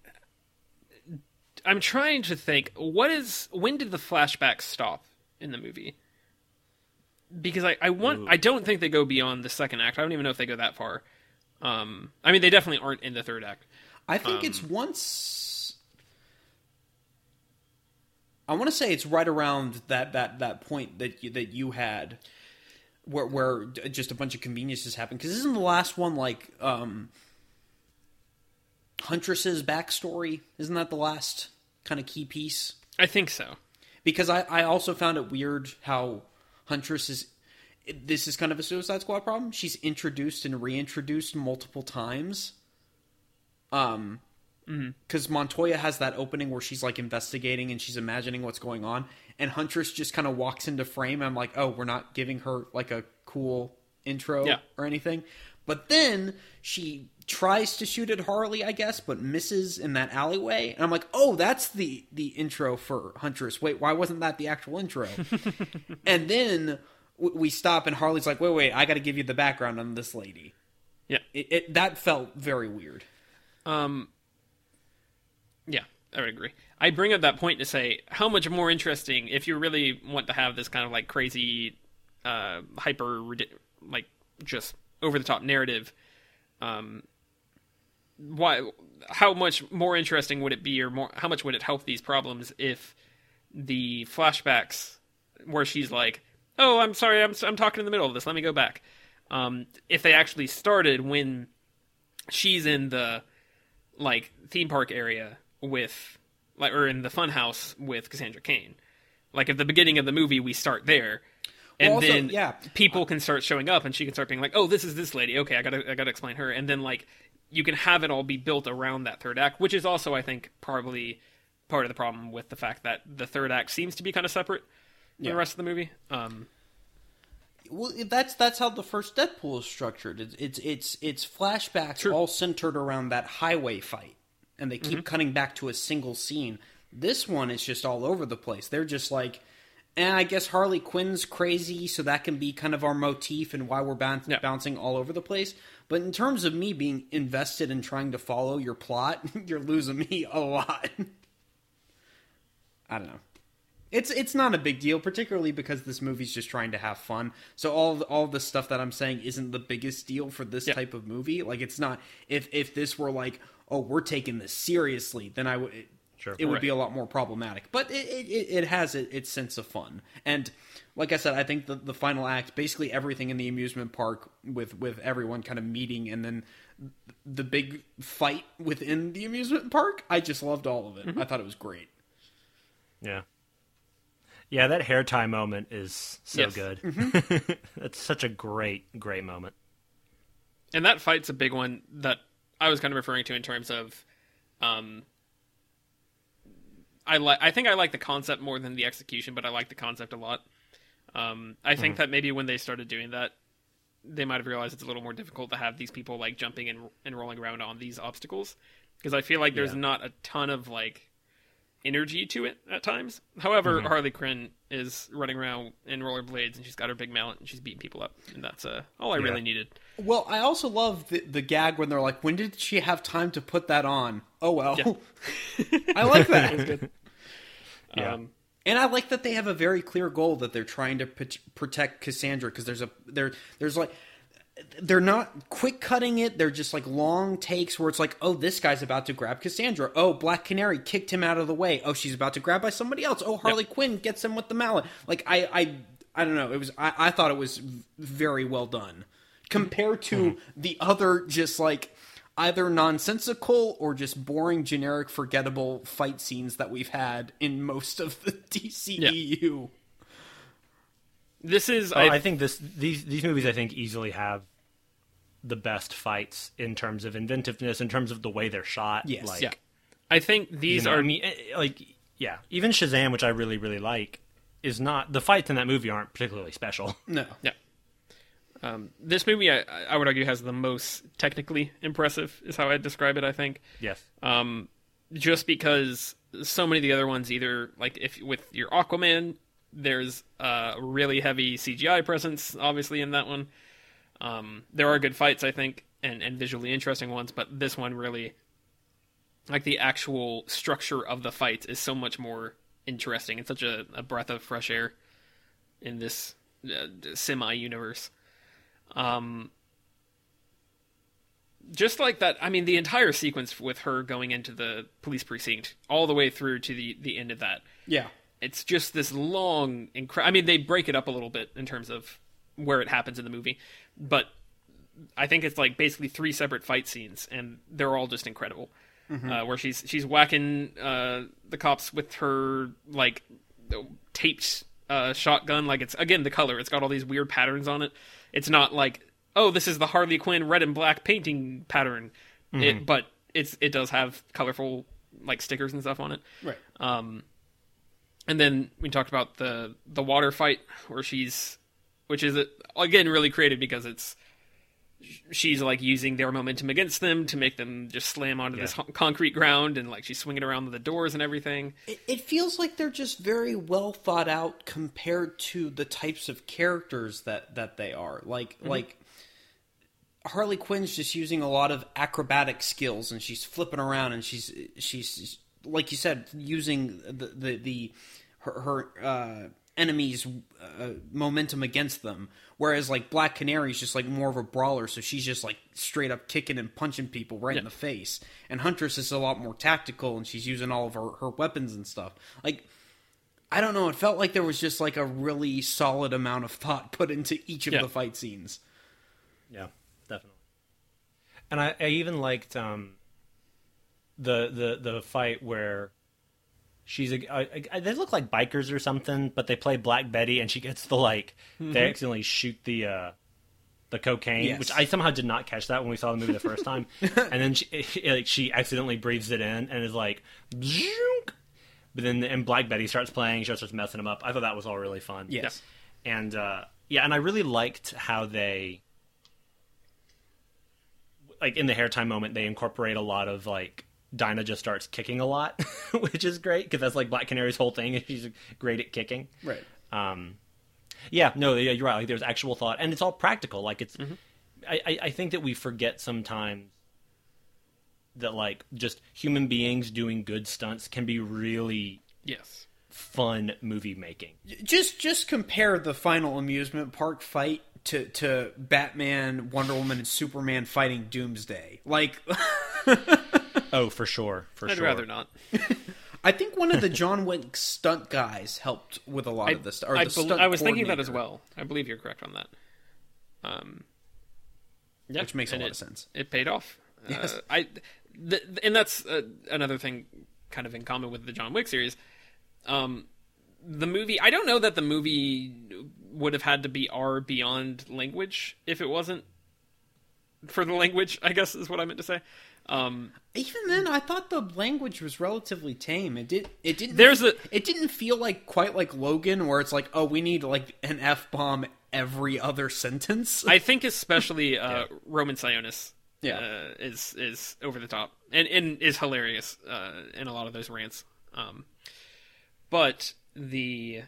I'm trying to think what is when did the flashbacks stop in the movie? Because I, I want I don't think they go beyond the second act. I don't even know if they go that far. Um, I mean, they definitely aren't in the third act. I think it's once. I want to say it's right around that that that point that you, that you had, where where just a bunch of conveniences happen. Because isn't the last one like um, Huntress's backstory? Isn't that the last kind of key piece? I think so. Because I I also found it weird how Huntress is. This is kind of a Suicide Squad problem. She's introduced and reintroduced multiple times. Um, because Montoya has that opening where she's like investigating and she's imagining what's going on, and Huntress just kind of walks into frame. I'm like, oh, we're not giving her like a cool intro Yeah. or anything. But then she tries to shoot at Harley, I guess, but misses in that alleyway, and I'm like, oh, that's the the intro for Huntress. Wait, why wasn't that the actual intro? and then w- we stop, and Harley's like, wait, wait, I got to give you the background on this lady. Yeah. It, it that felt very weird. Um, yeah, I would agree. I bring up that point to say how much more interesting if you really want to have this kind of like crazy, uh, hyper, like just over the top narrative. Um, why? How much more interesting would it be, or more? How much would it help these problems if the flashbacks where she's like, "Oh, I'm sorry, I'm I'm talking in the middle of this. Let me go back." Um, if they actually started when she's in the like theme park area with like or in the fun house with Cassandra Cain. Like at the beginning of the movie we start there. And Well, also, then yeah. people can start showing up and she can start being like, "Oh, this is this lady. Okay, I got to I got to explain her." And then like you can have it all be built around that third act, which is also I think probably part of the problem with the fact that the third act seems to be kind of separate from the rest of the movie. Um Well, that's that's how the first Deadpool is structured. It's it's it's, it's flashbacks all centered around that highway fight, and they keep mm-hmm. cutting back to a single scene. This one is just all over the place. They're just like, and I guess Harley Quinn's crazy, so that can be kind of our motif and why we're Yeah. bouncing all over the place. But in terms of me being invested in trying to follow your plot, you're losing me a lot. I don't know. It's it's not a big deal, particularly because this movie's just trying to have fun. So all all the stuff that I'm saying isn't the biggest deal for this Yeah. type of movie. Like it's not. If if this were like, oh, we're taking this seriously, then I would. Sure. It would Right. be a lot more problematic, but it it, it it has it, its sense of fun, and like I said, I think the the final act, basically everything in the amusement park with with everyone kind of meeting, and then the big fight within the amusement park. I just loved all of it. Mm-hmm. I thought it was great. Yeah. Yeah, that hair tie moment is so Yes. good. Mm-hmm. That's such a great, great moment. and that fight's a big one that I was kind of referring to in terms of, um, I like. I think I like the concept more than the execution, but I like the concept a lot. Um, I think that maybe when they started doing that, they might have realized it's a little more difficult to have these people like jumping and and rolling around on these obstacles because I feel like there's Yeah. not a ton of like energy to it at times. However, Harley Quinn is running around in rollerblades and she's got her big mallet and she's beating people up, and that's uh, all I Yeah. really needed. Well, I also love the, the gag when they're like, "When did she have time to put that on?" Oh well, I like that, Yeah. Um, and I like that they have a very clear goal that they're trying to p- protect Cassandra because there's a there there's like they're not quick cutting it. They're just like long takes where it's like, "Oh, this guy's about to grab Cassandra." Oh, Black Canary kicked him out of the way. Oh, she's about to grab by somebody else. Oh, Harley Quinn gets him with the mallet. Like I I I don't know. It was I, I thought it was very well done compared to mm-hmm. the other just like either nonsensical or just boring, generic, forgettable fight scenes that we've had in most of the DCEU. This is Oh, I, I think this these these movies I think easily have the best fights in terms of inventiveness, in terms of the way they're shot. Yes. like, yeah. I think you these know, are I mean, eh, like yeah, even Shazam, which I really really like, is not the fights in that movie aren't particularly special. No. Yeah. Um, this movie, I, I would argue, has the most technically impressive, is how I'd describe it. I think, yes. um, just because so many of the other ones, either like if with your Aquaman, there's a really heavy CGI presence, obviously in that one. Um, there are good fights, I think, and and visually interesting ones, but this one really, like the actual structure of the fight, is so much more interesting. It's such a, a breath of fresh air in this uh, semi universe. Um, just like that, I mean, the entire sequence with her going into the police precinct, all the way through to the the end of that, Yeah. It's just this long, incre- I mean, they break it up a little bit in terms of where it happens in the movie, but I think it's like basically three separate fight scenes, and they're all just incredible. Uh, where she's she's whacking uh, the cops with her like taped uh, shotgun, like it's again the color. It's got all these weird patterns on it. It's not like oh, this is the Harley Quinn red and black painting pattern, it, but it's it does have colorful like stickers and stuff on it. Right. Um, and then we talked about the the water fight where she's, which is again really creative because it's she's like using their momentum against them to make them just slam onto this Yeah. ho- concrete ground and like she's swinging around the doors and everything. It, it feels like they're just very well thought out compared to the types of characters that that they are. Like mm-hmm. like Harley Quinn's just using a lot of acrobatic skills and she's flipping around and she's she's like you said using the the, the her, her uh, enemies uh, momentum against them whereas like Black Canary's just like more of a brawler so she's just like straight up kicking and punching people right in the face and Huntress is a lot more tactical and she's using all of her, her weapons and stuff like I don't know. It felt like there was just like a really solid amount of thought put into each of Yeah. the fight scenes. Yeah, definitely. And I, I even liked um, the the the fight where she's a, I, I, they look like bikers or something, but they play Black Betty, and she gets the like they accidentally shoot the uh, the cocaine, Yes. which I somehow did not catch that when we saw the movie the first time, and then she like she accidentally breathes it in and is like. "Zoonk." But then, and Black Betty starts playing. She starts messing him up. I thought that was all really fun Yes. and uh, yeah, and I really liked how they like in the hair time moment they incorporate a lot of like Dinah just starts kicking a lot, which is great because that's like Black Canary's whole thing. is She's great at kicking. Right. Um, yeah, no, yeah, you're right. Like there's actual thought, and it's all practical. Like it's, I, I, I think that we forget sometimes that like just human beings doing good stunts can be really Yes. fun movie making. Just just compare the final amusement park fight to to Batman, Wonder Woman, and Superman fighting Doomsday. Like, Oh, for sure, for I'd sure. rather not. I think one of the John Wick stunt guys helped with a lot of this. Or I, the bel- stunt I was thinking that as well. I believe you're correct on that. Um, yeah, which makes a lot it- of sense. It paid off. Yes. Uh, I, th- and that's uh, another thing, kind of in common with the John Wick series. Um, the movie. I don't know that the movie would have had to be R beyond language if it wasn't for the language. I guess is what I meant to say. Um, Even then, I thought the language was relatively tame. It did. It didn't. There's a- It didn't feel like quite like Logan, where it's like, oh, we need like an f bomb every other sentence. I think especially uh, Roman Sionis Yeah. uh, is is over the top and, and is hilarious uh, in a lot of those rants. Um, but the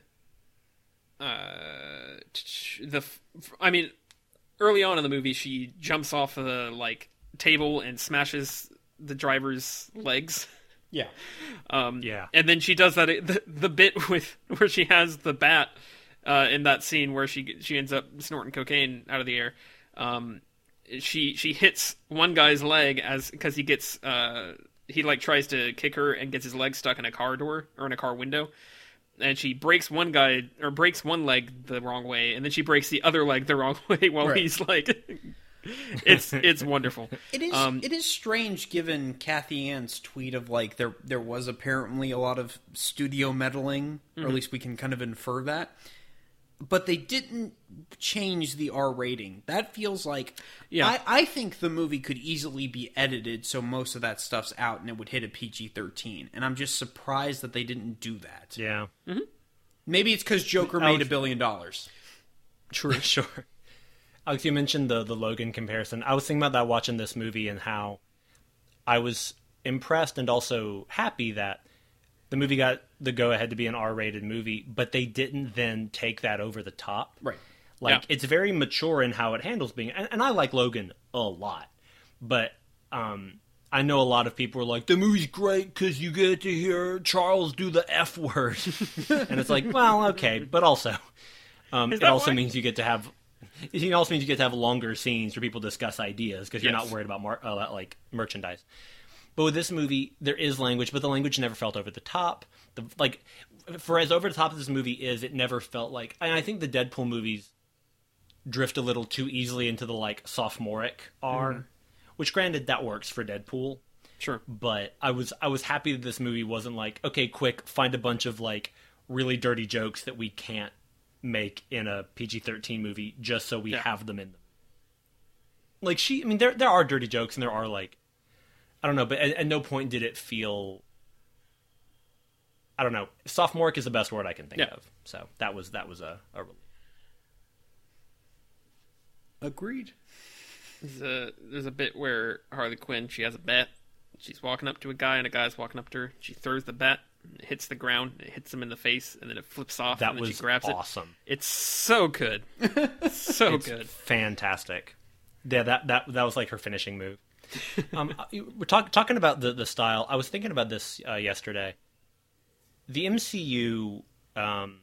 uh, the I mean, early on in the movie, she jumps off the like table and smashes the driver's legs. yeah. Um, Yeah. and then she does that the, the bit with where she has the bat uh, in that scene where she she ends up snorting cocaine out of the air. Um, she she hits one guy's leg as because he gets uh, he like tries to kick her and gets his leg stuck in a car door or in a car window. and she breaks one guy or breaks one leg the wrong way, and then she breaks the other leg the wrong way while Right. he's like, it's it's wonderful. It is Um, it is strange given Cathy Yan's tweet of like there there was apparently a lot of studio meddling, or Mm-hmm. at least we can kind of infer that. But they didn't change the R rating. That feels like Yeah. I, I think the movie could easily be edited so most of that stuff's out and it would hit a PG thirteen. And I'm just surprised that they didn't do that. Yeah. Maybe it's because Joker made a billion dollars. True, sure. Alex, you mentioned the the Logan comparison. I was thinking about that watching this movie and how I was impressed and also happy that the movie got the go ahead to be an R rated movie, but they didn't then take that over the top. Right. Like Yeah. it's very mature in how it handles being, and, and I like Logan a lot, but um, I know a lot of people are like the movie's great because you get to hear Charles do the F word, and it's like, well, okay, but also, um, it also why? means you get to have. It also means you get to have longer scenes where people discuss ideas because you're Yes. not worried about mar- uh, like merchandise. But with this movie, there is language, but the language never felt over the top. The like, for as over the top as this movie is, it never felt like. And I think the Deadpool movies drift a little too easily into the like sophomoric R, which granted that works for Deadpool. Sure. But I was I was happy that this movie wasn't like okay, quick, find a bunch of like really dirty jokes that we can't make in a PG thirteen movie just so we Yeah. have them in them. Like she, I mean, there there are dirty jokes and there are like, I don't know, but at, at no point did it feel. I don't know. Sophomoric is the best word I can think Yeah. of. So that was that was a, a relief. Agreed. There's a there's a bit where Harley Quinn she has a bat. She's walking up to a guy and a guy's walking up to her. She throws the bat, it hits the ground, it hits him in the face, and then it flips off. That and then was she grabs it. awesome. It's so good, so It's good. fantastic. Yeah, that that that was like her finishing move. um, we're talk, talking about the the style. I was thinking about this uh, yesterday. The MCU, um,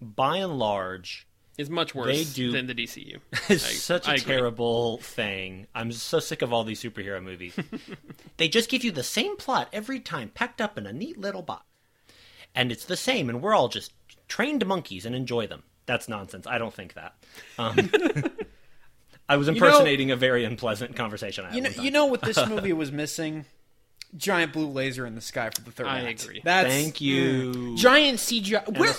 by and large, It's much They worse do- than the DCU. It's I- such a I agree. terrible thing. I'm so sick of all these superhero movies. they just give you the same plot every time, packed up in a neat little box, and it's the same, and we're all just trained monkeys and enjoy them. That's nonsense. I don't think that. Um, I was know- impersonating a very unpleasant conversation. I You know, you know what this movie was missing? Giant blue laser in the sky for the third I act. agree. That's Thank you. Mm. giant CGI. Where,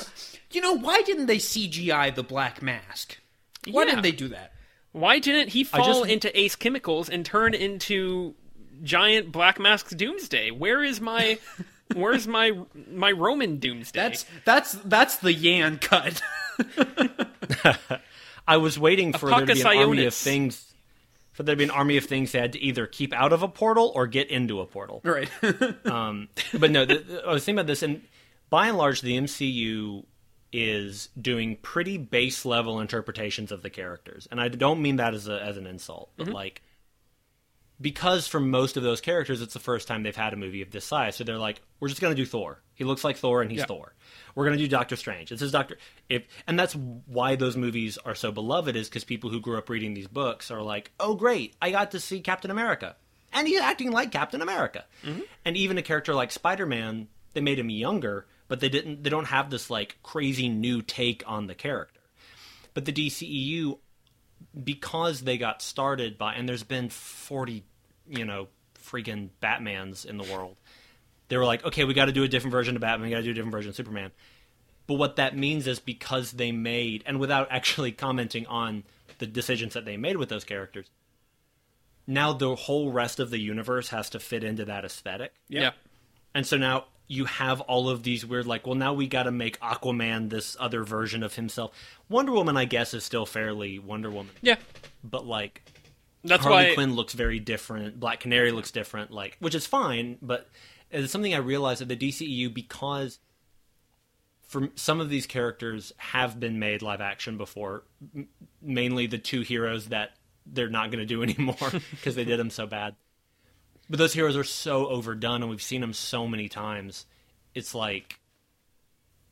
you know, why didn't they CGI the Black Mask? Why Yeah. didn't they do that? Why didn't he fall just- into Ace Chemicals and turn into giant Black Mask's Doomsday? Where is my where's my my Roman Doomsday? That's that's that's the Yan cut. I was waiting for there to be an army of Apocasionis. things. For there to be an army of things they had to either keep out of a portal or get into a portal. right. Um, but no, the, the- I was thinking about this, and by and large, the MCU is doing pretty base level interpretations of the characters, and I don't mean that as a as an insult, but mm-hmm. like because for most of those characters, it's the first time they've had a movie of this size, so they're like, we're just gonna do Thor. He looks like Thor, and he's Yeah. Thor. We're gonna do Doctor Strange. This is Doctor. If and that's why those movies are so beloved is because people who grew up reading these books are like, oh great, I got to see Captain America, and he's acting like Captain America. Mm-hmm. And even a character like Spider Man, they made him younger, but they didn't. They don't have this like crazy new take on the character. But the DCEU, because they got started by, and there's been forty, you know, freaking Batmans in the world. They were like, okay, we got to do a different version of Batman. We got to do a different version of Superman. But what that means is because they made, and without actually commenting on the decisions that they made with those characters, now the whole rest of the universe has to fit into that aesthetic. yeah. And so now you have all of these weird, like, well, now we got to make Aquaman this other version of himself. Wonder Woman, I guess, is still fairly Wonder Woman, Yeah. but like That's Harley why Quinn looks very different. Black Canary looks different, like which is fine, but it's something I realized that the DCEU because for some of these characters have been made live action before, m- mainly the two heroes that they're not going to do anymore because they did them so bad. But those heroes are so overdone, and we've seen them so many times. It's like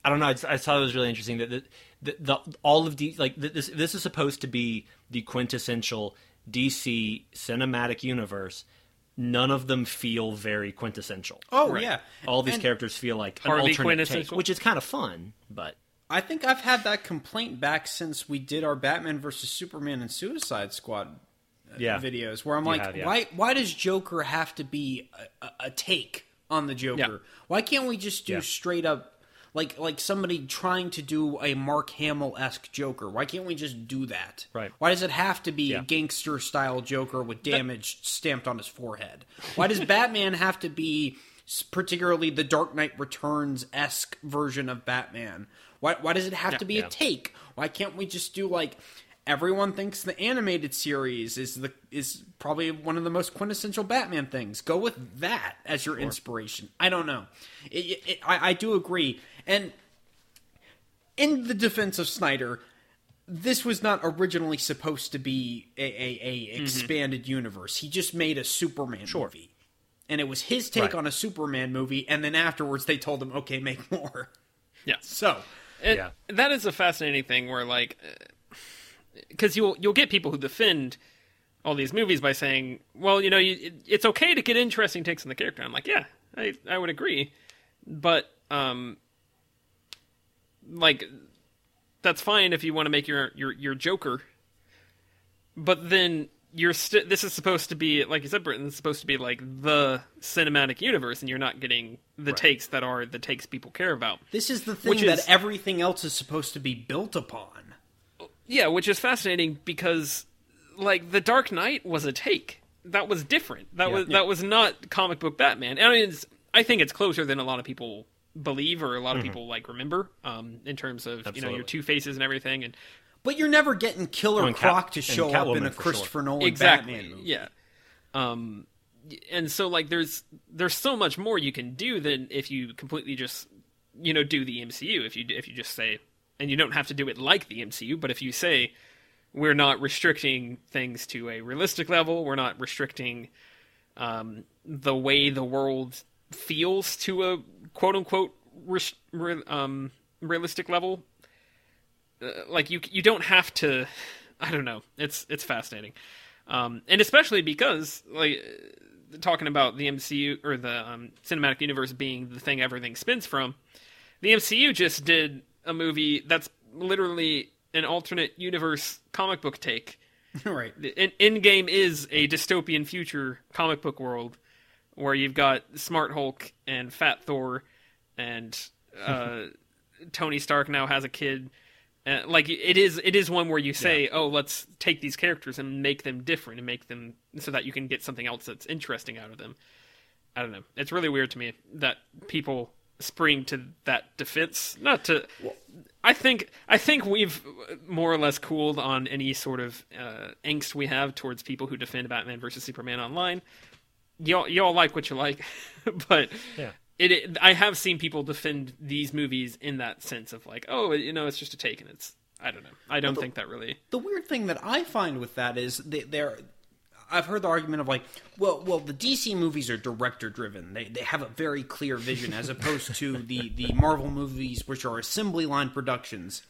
I don't know. I, I thought it was really interesting that the, the, the all of the like th- this this is supposed to be the quintessential DC cinematic universe, none of them feel very quintessential. Oh Right. yeah, All these And characters feel like an Hardly alternate take, quintessential. which is kind of fun. But I think I've had that complaint back since we did our Batman versus Superman and Suicide Squad yeah, videos, where I'm You like, have, yeah. why why does Joker have to be a, a, take on the Joker? Yeah. Why can't we just do straight up? Like like somebody trying to do a Mark Hamill esque Joker. Why can't we just do that? Right. Why does it have to be a gangster style Joker with damage stamped on his forehead? Why does Batman have to be particularly the Dark Knight Returns esque version of Batman? Why why does it have to be a take? Why can't we just do like everyone thinks the animated series is the is probably one of the most quintessential Batman things. Go with that as your inspiration. I don't know. It, it, I, I do agree, and in the defense of Snyder, this was not originally supposed to be a, a, a mm-hmm. expanded universe. He just made a Superman movie. And it was his take Right. on a Superman movie, and then afterwards they told him, "Okay, make more." Yeah. So, And Yeah. that is a fascinating thing where like uh, because you'll you'll get people who defend all these movies by saying, "Well, you know, you, it, it's okay to get interesting takes on the character." I'm like, "Yeah, I I would agree." But um like that's fine if you want to make your your your Joker. But then you're st- this is supposed to be like you said Britton it's supposed to be like the cinematic universe and you're not getting the takes that are the takes people care about. this is the thing that is- everything else is supposed to be built upon. Yeah, which is fascinating because like The Dark Knight was a take. That was different. That was that was not comic book Batman. I mean, it's, I think it's closer than a lot of people believe or a lot of people like remember um, in terms of you know your two faces and everything and But you're never getting Killer Oh, and Cat- Croc to show up in a Christopher sure. Nolan exactly Batman movie. yeah um and so like there's there's so much more you can do than if you completely just you know do the MCU if you if you just say and you don't have to do it like the MCU but if you say we're not restricting things to a realistic level we're not restricting um the way the world feels to a quote unquote re- um realistic level uh, like you you don't have to I don't know. It's it's fascinating. Um, and especially because like talking about the MCU or the um, cinematic universe being the thing everything spins from, the MCU just did a movie that's literally an alternate universe comic book take. right. In Endgame is a dystopian future comic book world where you've got Smart Hulk and Fat Thor, and uh, Tony Stark now has a kid. Uh, like it is, it is one where you say, "Oh, let's take these characters and make them different and make them so that you can get something else that's interesting out of them." I don't know. It's really weird to me that people spring to that defense. Not to. I think I think we've more or less cooled on any sort of uh, angst we have towards people who defend Batman versus Superman online. Y'all y'all like what you like, but Yeah. it, it. I have seen people defend these movies in that sense of like, oh, you know, it's just a take, and it's. I don't know. I don't think that really. The weird thing that I find with that is they, they're. I've heard the argument of like, well, well, the DC movies are director driven. They they have a very clear vision as opposed to the the Marvel movies, which are assembly line productions.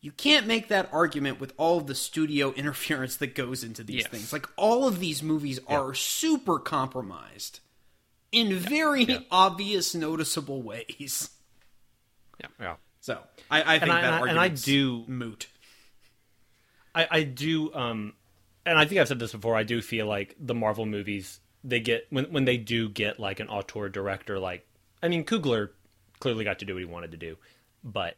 You can't make that argument with all of the studio interference that goes into these Yes. things. Like all of these movies are super compromised in very obvious, noticeable ways. Yeah. Yeah. So I, I think I- that and I- and I do- moot. I, I do, um, and I think I've said this before. I do feel like the Marvel movies they get when when they do get like an auteur director. Like, I mean, Coogler clearly got to do what he wanted to do, but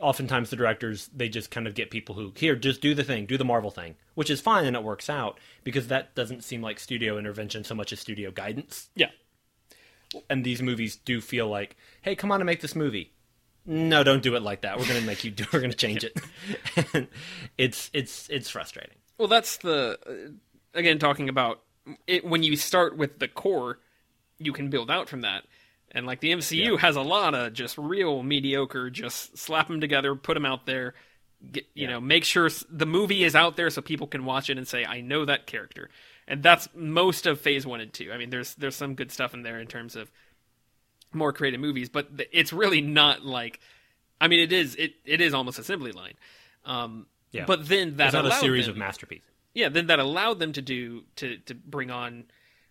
oftentimes the directors they just kind of get people who here just do the thing, do the Marvel thing, which is fine and it works out because that doesn't seem like studio intervention so much as studio guidance. Yeah. And these movies do feel like, hey, come on and make this movie. No, don't do it like that. We're gonna make you do. We're gonna change it. and it's it's it's frustrating. Well, that's the uh, again talking about it when you start with the core, you can build out from that. And like the MCU has a lot of just real mediocre, just slap them together, put them out there, get, you know, make sure the movie is out there so people can watch it and say, "I know that character." And that's most of Phase One and Two. I mean, there's there's some good stuff in there in terms of more creative movies, but it's really not like. I mean, it is it it is almost assembly line. Um, Yeah. But then that It's not a series them- of masterpieces. yeah, then that allowed them to do to to bring on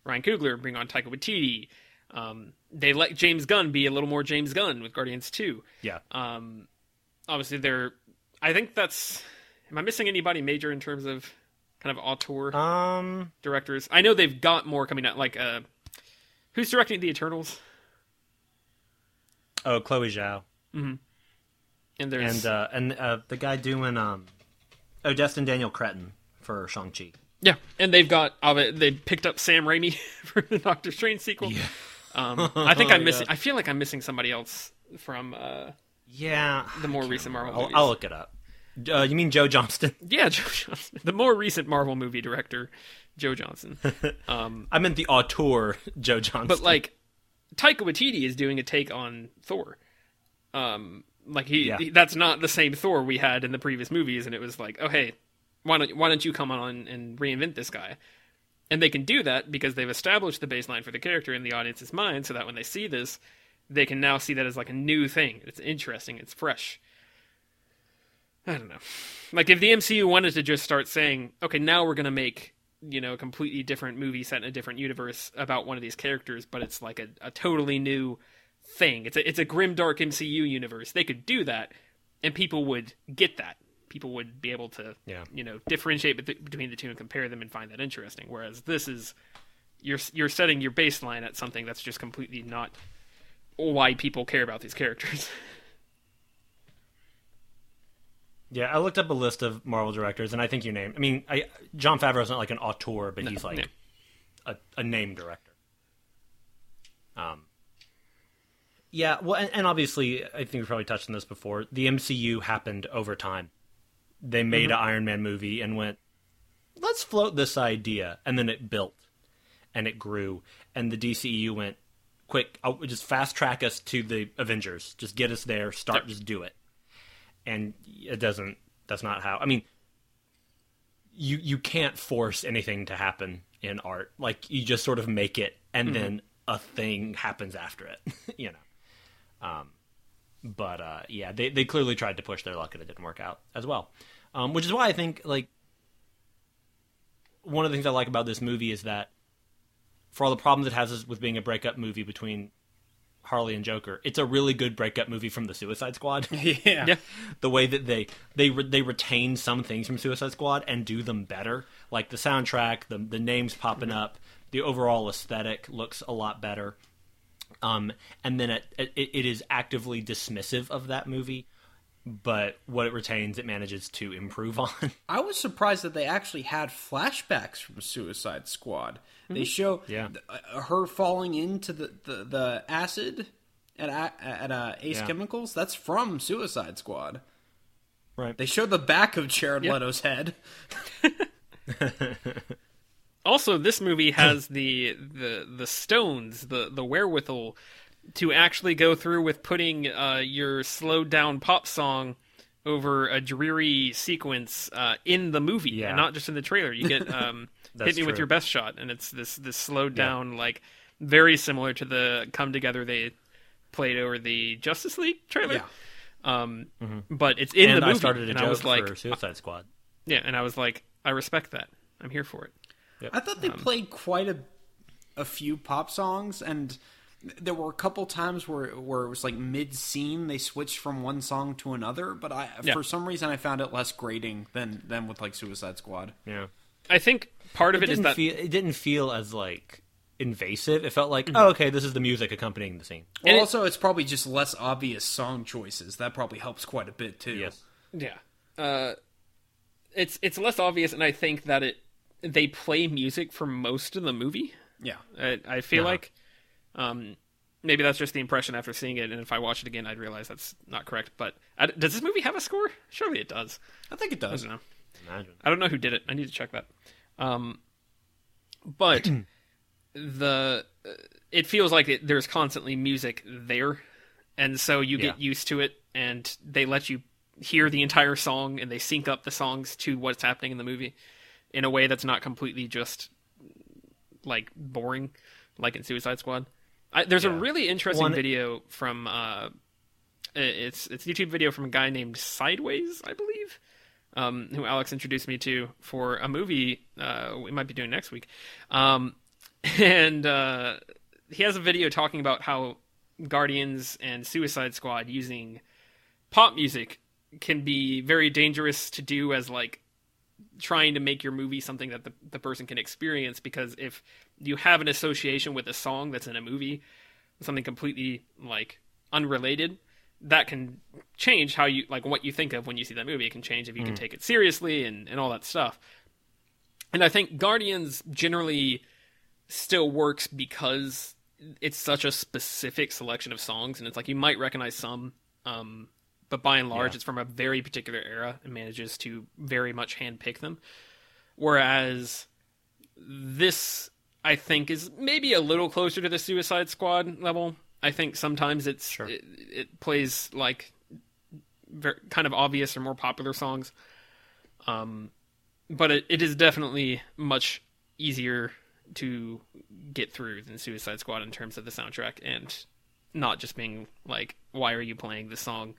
Ryan Coogler, bring on Taika Waititi. Um, they let James Gunn be a little more James Gunn with Guardians Two. Yeah. Um, obviously, they're. I think that's. Am I missing anybody major in terms of kind of auteur Um. directors? I know they've got more coming out. Like, uh, who's directing the Eternals? Oh, Chloe Zhao And there's and uh, and uh, the guy doing um, oh, Destin Daniel Cretton for Shang Chi. yeah, and they've got. They picked up Sam Raimi for the Doctor Strange sequel. Um, I think I'm missing. Yeah. I feel like I'm missing somebody else from uh, Yeah, the more recent Marvel I'll, movies. I'll look it up. Uh, you mean Joe Johnston? Yeah, Joe Johnston, the more recent Marvel movie director, Joe Johnson. Um, I meant the auteur Joe Johnston. but like, Taika Waititi is doing a take on Thor. Um, like he, Yeah. he- that's not the same Thor we had in the previous movies, and it was like, oh hey, why don't why don't you come on and reinvent this guy? And they can do that because they've established the baseline for the character in the audience's mind, so that when they see this, they can now see that as like a new thing. It's interesting. It's fresh. I don't know. Like if the MCU wanted to just start saying, okay, now we're gonna make you know a completely different movie set in a different universe about one of these characters, but it's like a, a totally new thing. It's a it's a grim dark MCU universe. They could do that, and people would get that. People would be able to Yeah. you know differentiate between the two and compare them and find that interesting. Whereas this is you're you're setting your baseline at something that's just completely not why people care about these characters. yeah, I looked up a list of Marvel directors, and I think you named. I mean, I Jon Favreau's not like an auteur, but he's like yeah. a, a name director. Um. Yeah, well, and, and obviously, I think we've probably touched on this before. The MCU happened over time. They made an Iron Man movie and went, "Let's float this idea," and then it built, and it grew, and the DCEU went, "Quick, I'll just fast track us to the Avengers. Just get us there. Start, Yep. just do it." And it doesn't. That's not how. I mean, you you can't force anything to happen in art. Like you just sort of make it, and then a thing happens after it. you know. Um, but uh, yeah, they they clearly tried to push their luck, and it didn't work out as well. Um, which is why I think like one of the things I like about this movie is that for all the problems it has with being a breakup movie between Harley and Joker, it's a really good breakup movie from the Suicide Squad. yeah. Yeah. the way that they they re- they retain some things from Suicide Squad and do them better, like the soundtrack, the the names popping up, the overall aesthetic looks a lot better. Um, and then it, it it is actively dismissive of that movie, but what it retains, it manages to improve on. I was surprised that they actually had flashbacks from Suicide Squad. They show Yeah. th- uh, her falling into the, the, the acid at at uh, Ace Yeah. Chemicals. That's from Suicide Squad. right. They show the back of Jared Yeah. Leto's head. Also, this movie has the the the stones, the the wherewithal to actually go through with putting uh, your slowed down pop song over a dreary sequence uh, in the movie, Yeah. and not just in the trailer. You get um, That's hit me with your best shot, and it's this this slowed down like very similar to the come together they played over the Justice League trailer. Yeah. Um, but it's in and the I movie, started a and joke I was like, for Suicide Squad. yeah, and I was like, I respect that. I'm here for it. I thought they played quite a a few pop songs, and there were a couple times where where it was like mid scene they switched from one song to another. But I, Yeah. for some reason, I found it less grating than than with like Suicide Squad. Yeah. I think part of It it is didn't that feel it didn't feel as like invasive. It felt like, oh, okay, this is the music accompanying the scene. Well, And it- also, it's probably just less obvious song choices. That probably helps quite a bit too. Yes. Yeah. Uh, it's it's less obvious, and I think that it they play music for most of the movie. Yeah. I, I feel Uh-huh. like, um, maybe that's just the impression after seeing it, and if I watch it again, I'd realize that's not correct. But I, does this movie have a score? Surely it does. I think it does. I don't know. Imagine. I don't know who did it. I need to check that. Um, but the uh, it feels like it, there's constantly music there, and so you get Yeah. used to it, and they let you hear the entire song, and they sync up the songs to what's happening in the movie in a way that's not completely just like boring, like in Suicide Squad. I, there's a really interesting One- video from uh, it's it's a YouTube video from a guy named Sideways, I believe um, who Alex introduced me to for a movie uh, we might be doing next week, um, and uh, he has a video talking about how Guardians and Suicide Squad using pop music can be very dangerous to do as like trying to make your movie something that the, the person can experience because if you have an association with a song that's in a movie something completely like unrelated that can change how you like what you think of when you see that movie. It can change if you can take it seriously and, and all that stuff. And i think guardians generally still works because it's such a specific selection of songs and it's like you might recognize some um, but by and large Yeah. it's from a very particular era and manages to very much handpick them. Whereas this i think is maybe a little closer to the suicide squad level i think sometimes it's Sure. it, it plays like ver kind of obvious or more popular songs um but it, it is definitely much easier to get through than Suicide Squad in terms of the soundtrack and not just being like, why are you playing this song?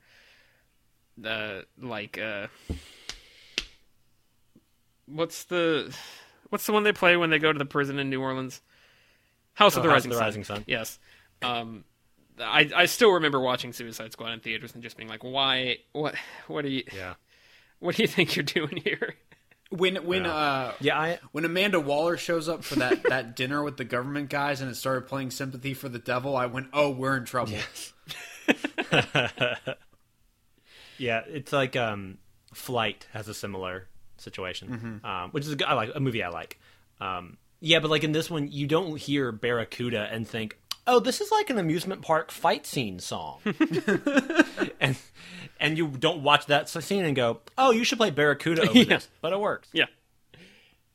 Uh, like, uh, what's the what's the one they play when they go to the prison in New Orleans? House of Oh, the, House Rising, of the Sun. Rising Sun. Yes. Um, I I still remember watching Suicide Squad in theaters and just being like, why? What? What are you? Yeah. What do you think you're doing here? When when uh Yeah, I when Amanda Waller shows up for that that dinner with the government guys and it started playing "Sympathy for the Devil," I went, "Oh, we're in trouble." yeah, it's like um, Flight has a similar situation, um, which is a I like a movie I like. Um, yeah, but like in this one, you don't hear Barracuda and think, "Oh, this is like an amusement park fight scene song," and and you don't watch that scene and go, "Oh, you should play Barracuda over Yeah. this," but it works. Yeah.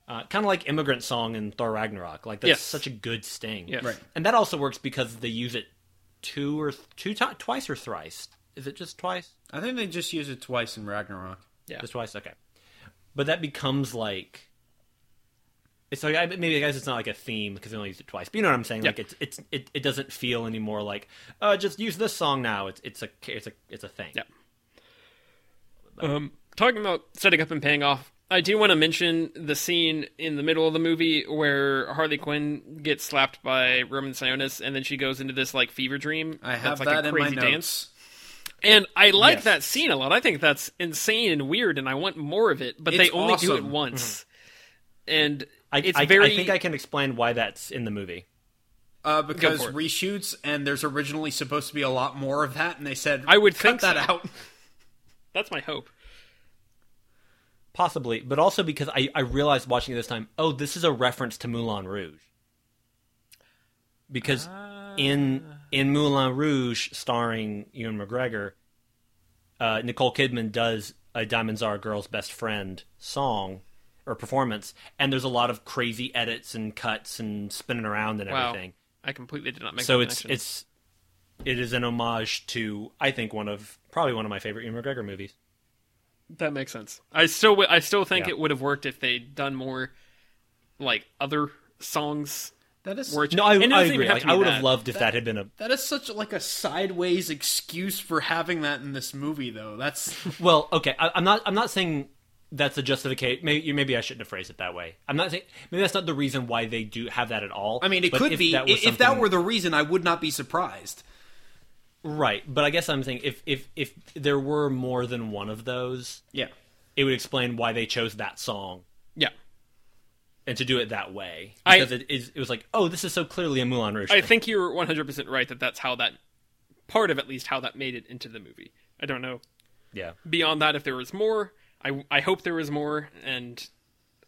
Uh, kind of like Immigrant Song in Thor Ragnarok. Like that's Yes. such a good sting. Yes. Right. And that also works because they use it two or th- two times, twice or thrice. Is it just twice? I think they just use it twice in Ragnarok. Yeah. Just twice. Okay. But that becomes like it's like I, maybe I guess it's not like a theme because they only used it twice. But you know what I'm saying? Yeah. Like it's it's it, it doesn't feel anymore like oh just use this song now. It's it's a it's a it's a thing. Yeah. Um, talking about setting up and paying off, I do want to mention the scene in the middle of the movie where Harley Quinn gets slapped by Roman Sionis, and then she goes into this like fever dream. I have that's like that a in my crazy notes. dance. And I like Yes. that scene a lot. I think that's insane and weird, and I want more of it. But they It's only do it awesome. once, and I, it's I, very. I think I can explain why that's in the movie. Uh, because reshoots and there's originally supposed to be a lot more of that, and they said I would cut think that so. out. That's my hope. Possibly, but also because I, I realized watching it this time, oh, this is a reference to Moulin Rouge. Because in in Moulin Rouge, starring Ewan McGregor, uh, Nicole Kidman does a Diamonds Are a Girl's Best Friend song or performance, and there's a lot of crazy edits and cuts and spinning around and Wow. everything. I completely did not make So that it's connection. it's it is an homage to I think one of probably one of my favorite Ewan McGregor movies. That makes sense. I still, I still think Yeah. it would have worked if they'd done more, like other songs. That is Where No, I, I agree. Like, I would have loved if that had been a that is such like a sideways excuse for having that in this movie, though. That's Well, okay, I, I'm not. I'm not saying that's a justification. Maybe, maybe I shouldn't have phrased it that way. I'm not saying maybe that's not the reason why they do have that at all. I mean, it could if be. That if that were the reason, I would not be surprised. right, but I guess I'm saying if if if there were more than one of those, Yeah. it would explain why they chose that song Yeah, and to do it that way I- because it is. It was like, oh, this is so clearly a Moulin Rouge. I thing. think you're 100 percent right that that's how that part of at least how that made it into the movie. I don't know yeah. beyond that if there was more. I I hope there was more, and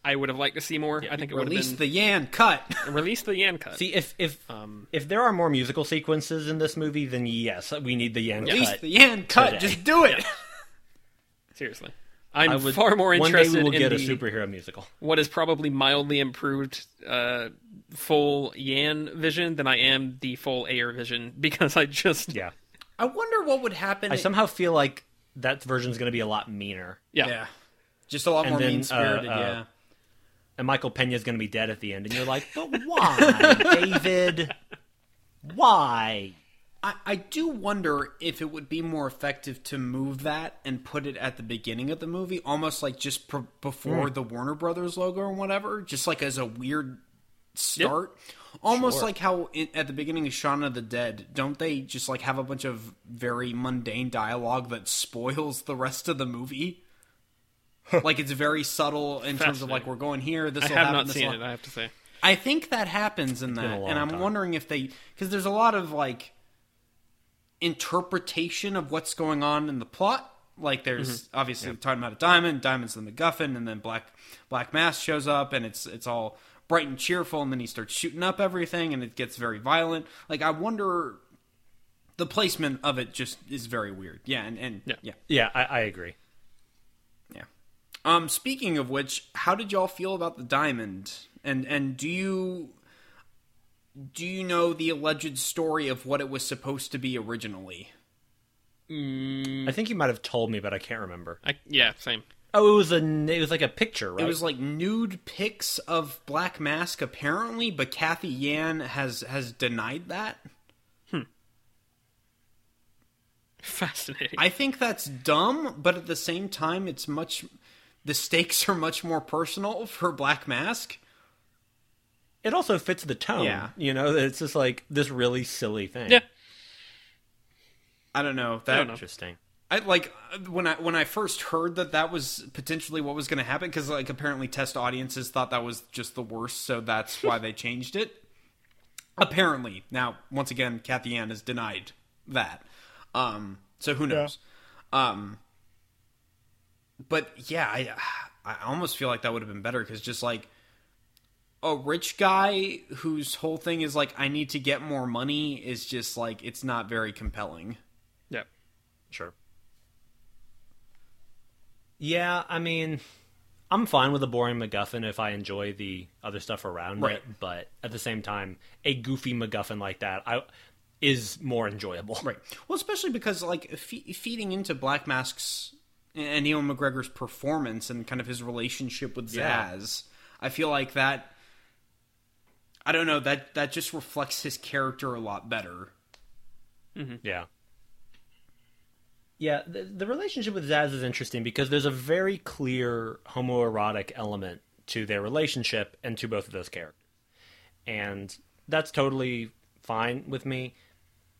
I would have liked to see more. I think it would Release have the Yan cut. release the Yan cut. See, if if Um, if there are more musical sequences in this movie, then yes, we need the Yan Release cut. the Yan cut. today. Just do it. seriously, I'm I would, far more interested. one interested day we will in get a superhero musical. what is probably mildly improved uh, full Yan vision than I am the full Ayer vision because I just Yeah. I wonder what would happen. I somehow feel like that version is going to be a lot meaner, yeah. yeah. Just a lot And more mean spirited. uh, uh, yeah. and Michael Pena is going to be dead at the end, and you're like, but why, David? Why? I, I do wonder if it would be more effective to move that and put it at the beginning of the movie, almost like just pr- before the Warner Brothers logo or whatever, just like as a weird start. Almost Sure. like how in, at the beginning of Shaun of the Dead, don't they just like have a bunch of very mundane dialogue that spoils the rest of the movie? like it's very subtle in terms of like we're going here. This I will have happen. not this seen will it. I have to say. I think that happens in been that, and I'm time. wondering if they because there's a lot of like interpretation of what's going on in the plot. Like there's Mm-hmm. obviously talking about a diamond, diamond's the MacGuffin, and then Black Black Mask shows up, and it's it's all bright and cheerful, and then he starts shooting up everything, and it gets very violent. Like I wonder, the placement of it just is very weird. Yeah, and, and Yeah. yeah. Yeah, I, I agree. Yeah. Um. Speaking of which, how did y'all feel about the diamond? And and do you do you know the alleged story of what it was supposed to be originally? I think you might have told me, but I can't remember. I, yeah, same. Oh, it was a it was like a picture, right? It was like nude pics of Black Mask, apparently, but Cathy Yan has has denied that. Hmm. Fascinating. I think that's dumb, but at the same time, it's much. The stakes are much more personal for Black Mask. it also fits the tone. Yeah. you know, it's just like this really silly thing. yeah. I don't know. That I don't know. interesting. I like when I when I first heard that that was potentially what was going to happen because like apparently test audiences thought that was just the worst, so that's why they changed it. Apparently, now once again, Cathy Yan has denied that. Um, so who knows? Um, but yeah, I I almost feel like that would have been better because just like a rich guy whose whole thing is like I need to get more money is just like it's not very compelling. Yeah. Sure. Yeah, I mean, I'm fine with a boring MacGuffin if I enjoy the other stuff around Right. it, but at the same time, a goofy MacGuffin like that I is more enjoyable. Right. Well, especially because like fe- feeding into Black Mask's and Ewan McGregor's performance and kind of his relationship with Yeah. Zsasz, I feel like that. I don't know that that just reflects his character a lot better. Mm-hmm. Yeah. Yeah, the, the relationship with Zsasz is interesting because there's a very clear homoerotic element to their relationship and to both of those characters. And that's totally fine with me.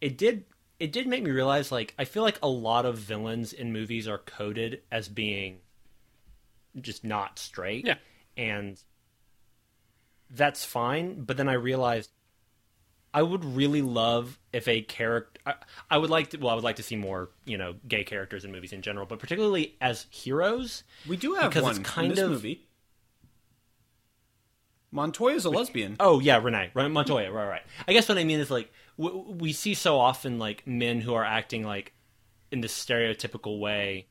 It did it did make me realize like I feel like a lot of villains in movies are coded as being just not straight. Yeah. And that's fine, but then I realized I would really love if a character. I, I would like to. Well, I would like to see more, you know, gay characters in movies in general, but particularly as heroes. We do have Because one it's kind in this of- movie. Montoya's a lesbian. Oh yeah, Renee, Montoya. Right, right. I guess what I mean is like w- we see so often like men who are acting like in this stereotypical way,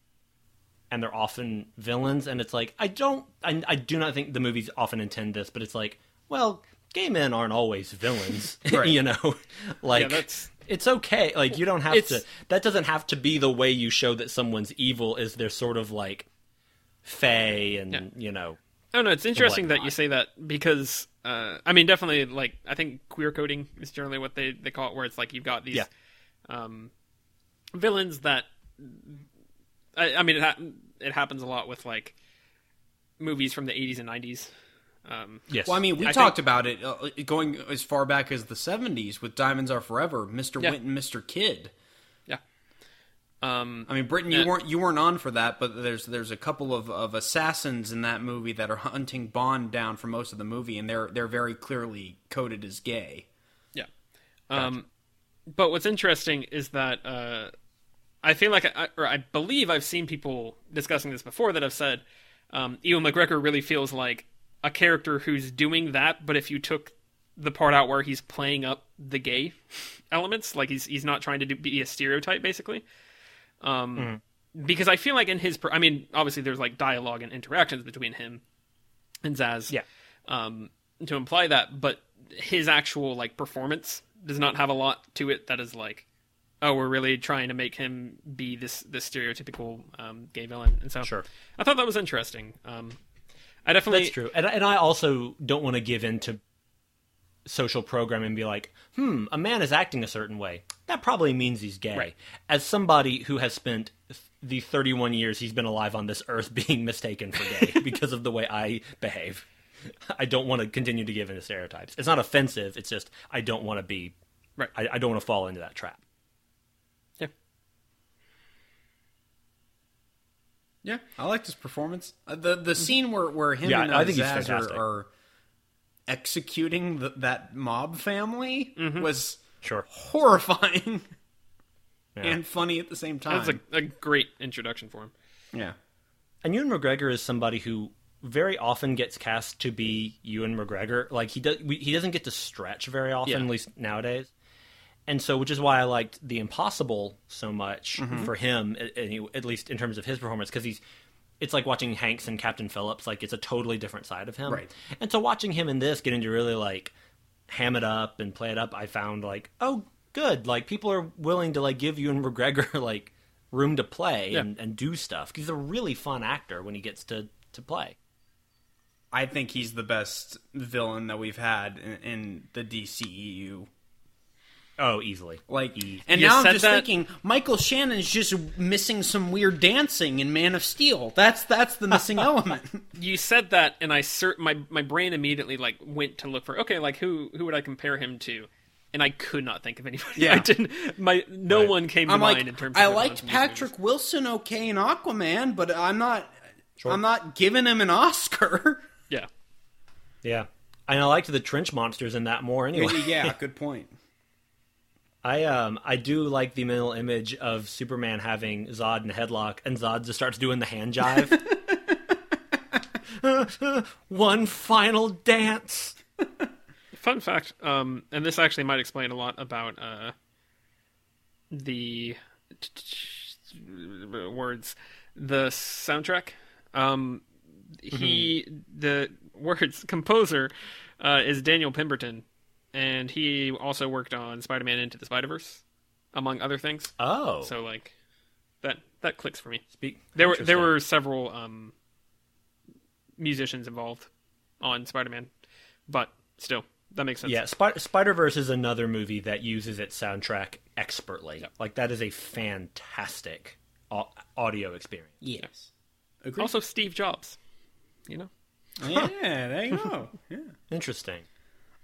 and they're often villains. And it's like I don't, I, I do not think the movies often intend this, but it's like, well, gay men aren't always villains, Right. you know. Like Yeah, that's- it's okay. Like you don't have It's- to. That doesn't have to be the way you show that someone's evil. Is they're sort of like fey and Yeah. you know. Oh no, it's interesting that you say that because uh, I mean, definitely like I think queer coding is generally what they they call it, where it's like you've got these Yeah. um, villains that I, I mean it, ha- it happens a lot with like movies from the 80s and 90s. Um, Yes. Well, I mean, we I talked about it uh, going as far back as the '70s with "Diamonds Are Forever," Mr. Yeah. Winton, Mr. Kid. yeah. Um, I mean, Britton, you Yeah. weren't you weren't on for that, but there's there's a couple of, of assassins in that movie that are hunting Bond down for most of the movie, and they're they're very clearly coded as gay. Yeah. Um, but what's interesting is that uh, I feel like, I, or I believe I've seen people discussing this before that have said um, Ewan McGregor really feels like a character who's doing that, but if you took the part out where he's playing up the gay elements, like he's he's not trying to do, be a stereotype, basically. Um, Because I feel like in his, per- I mean, obviously there's like dialogue and interactions between him and Zsasz Yeah. um, to imply that, but his actual like performance does not have a lot to it that is like, oh, we're really trying to make him be this this stereotypical um, gay villain, and so Sure. I thought that was interesting. Um, I definitely That's true, and and I also don't want to give in to social program and be like, hmm, a man is acting a certain way. That probably means he's gay. Right. As somebody who has spent the 31 years he's been alive on this earth being mistaken for gay because of the way I behave, I don't want to continue to give into stereotypes. It's not offensive. It's just I don't want to be. Right. I, I don't want to fall into that trap. Yeah. Yeah, I liked his performance. Uh, the the scene where where him Yeah, and uh, I think he's Zsasz are, fantastic. are executing the, that mob family was Sure. horrifying Yeah. and funny at the same time. That's a, a great introduction for him. yeah, And Ewan McGregor is somebody who very often gets cast to be Ewan McGregor. Like he does, we, he doesn't get to stretch very often, Yeah. at least nowadays. And so, which is why I liked The Impossible so much mm-hmm. for him, at, at least in terms of his performance, because he's. It's like watching Hanks and Captain Phillips. Like it's a totally different side of him. Right. And so watching him in this, getting to really like ham it up and play it up, I found like, oh, good. Like people are willing to like give Ewan McGregor like room to play Yeah. and, and do stuff. he's a really fun actor when he gets to to play. I think he's the best villain that we've had in, in the DCEU. Oh, easily. Like, Easy. and You now I'm said just that- thinking Michael Shannon's just missing some weird dancing in Man of Steel. That's that's the missing element. You said that, and I cert- my my brain immediately like went to look for okay, like who who would I compare him to? And I could not think of anybody. Yeah. I didn't. My no Right. one came to I'm mind like, in terms. I of liked these Patrick movies. Wilson okay in Aquaman, but I'm not. I'm not giving him an Oscar. Yeah, Yeah. And I liked the trench monsters in that more anyway. yeah, good point. I um I do like the mental image of Superman having Zod in a headlock and Zod just starts doing the hand jive. One final dance. Fun fact, um, and this actually might explain a lot about uh, the words, the soundtrack. Um, he, the words composer, uh, is Daniel Pemberton, and he also worked on Spider-Man Into the Spider-Verse, among other things. Oh. So like, that that clicks for me. Speak, There were there were several um, musicians involved on Spider-Man, but still, that makes sense. Yeah, Sp- Spider Verse is another movie that uses its soundtrack expertly. Yep. Like that is a fantastic au- audio experience. Yes. Also, Steve Jobs. You know, Yeah, there you go. Yeah. Interesting.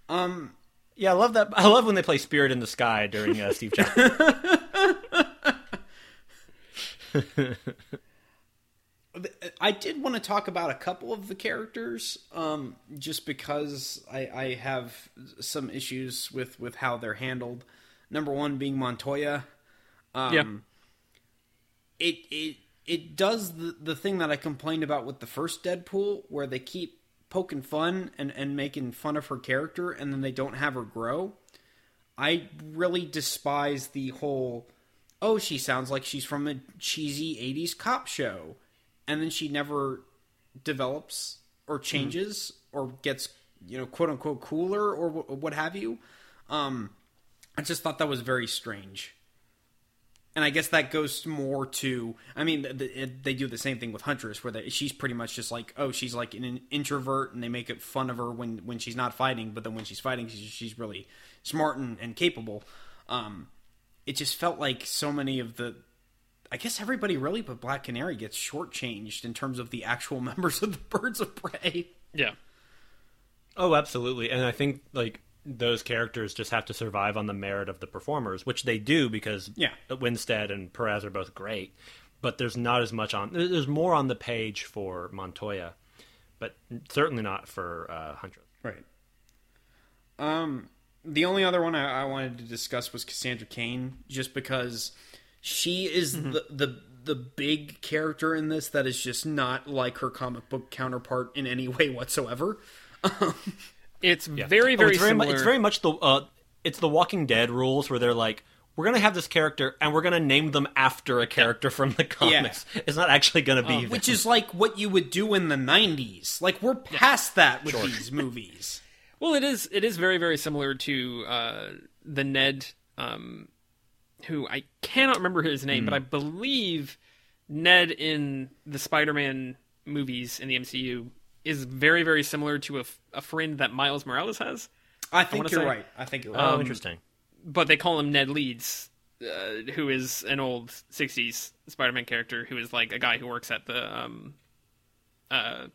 Um. Yeah, I love that. I love when they play Spirit in the Sky during uh, Steve Jobs. I did want to talk about a couple of the characters, um, just because I, I have some issues with, with how they're handled. Number one being Montoya. Um, Yeah. It it it does the, the thing that I complained about with the first Deadpool, where they keep poking fun and, and making fun of her character, and then they don't have her grow. I really despise the whole oh, she sounds like she's from a cheesy 80s cop show. And then she never develops or changes or gets, you know, quote unquote cooler or wh- what have you. Um, I just thought that was very strange. And I guess that goes more to, I mean, th- th- it- they do the same thing with Huntress, where they, she's pretty much just like, oh, she's like an introvert, and they make it fun of her when, when she's not fighting, but then when she's fighting, she's, she's really smart and, and capable. Um, it just felt like so many of the I guess everybody really but Black Canary gets shortchanged in terms of the actual members of the Birds of Prey. yeah, Oh, absolutely. And I think like those characters just have to survive on the merit of the performers, which they do because Yeah. Winstead and Perez are both great. But there's not as much on. There's more on the page for Montoya, but certainly not for uh, Huntress. Right. Um, the only other one I, I wanted to discuss was Cassandra Cain, just because she is the, the the big character in this that is just not like her comic book counterpart in any way whatsoever. It's Yeah. very Oh, very it's very similar. Much, it's very much the uh, it's the Walking Dead rules where they're like, we're gonna have this character and we're gonna name them after a character from the comics. It's not actually gonna be them. Which is like what you would do in the '90s. Like we're past that with these movies. Well, it is. It is very, very similar to uh, the Ned, um, who I cannot remember his name, but I believe Ned in the Spider-Man movies in the MCU is very, very similar to a, f- a friend that Miles Morales has. I think wanna you're say. right. I think you're right. Oh, Um, interesting. but they call him Ned Leeds, uh, who is an old '60s Spider-Man character who is like a guy who works at the um, uh,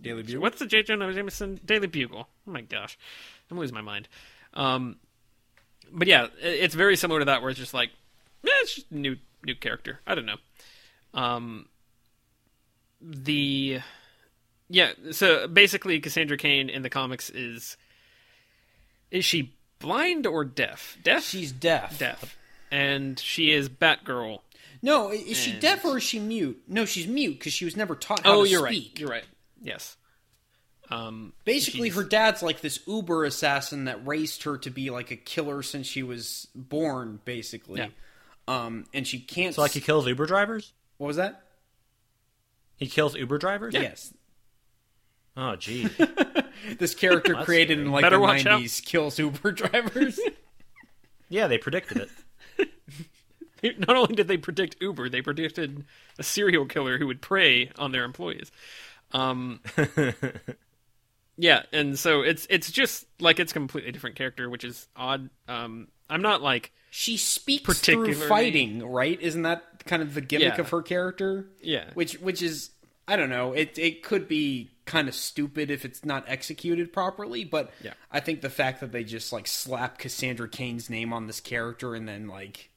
Daily Bugle. what's the J. Jonah Jameson Daily Bugle? Oh my gosh, I'm losing my mind. Um, but yeah, i- it's very similar to that, where it's just like, eh, it's just a new new character. I don't know. Um, the yeah, so basically, Cassandra Cain in the comics is is she blind or deaf? Deaf. She's deaf. deaf, and she is Batgirl. No, i- is she deaf or is she mute? No, she's mute because she was never taught how Oh, to you're speak. right. You're right. Yes. Um, Basically, she's- her dad's like this Uber assassin that raised her to be like a killer since she was born, basically. Yeah. Um, and she can't. So like he kills Uber drivers? what was that? He kills Uber drivers? Yes. Oh, gee. This character That's created in like Better the '90s kills Uber drivers. yeah, they predicted it. not only did they predict Uber, they predicted a serial killer who would prey on their employees. Um, yeah, and so it's it's just like it's a completely different character, which is odd. Um, I'm not like she speaks through Particularly- fighting, right? Isn't that kind of the gimmick Yeah. of her character? yeah, Which, which is, I don't know. It it could be kind of stupid if it's not executed properly, but Yeah. I think the fact that they just like slap Cassandra Cain's name on this character and then like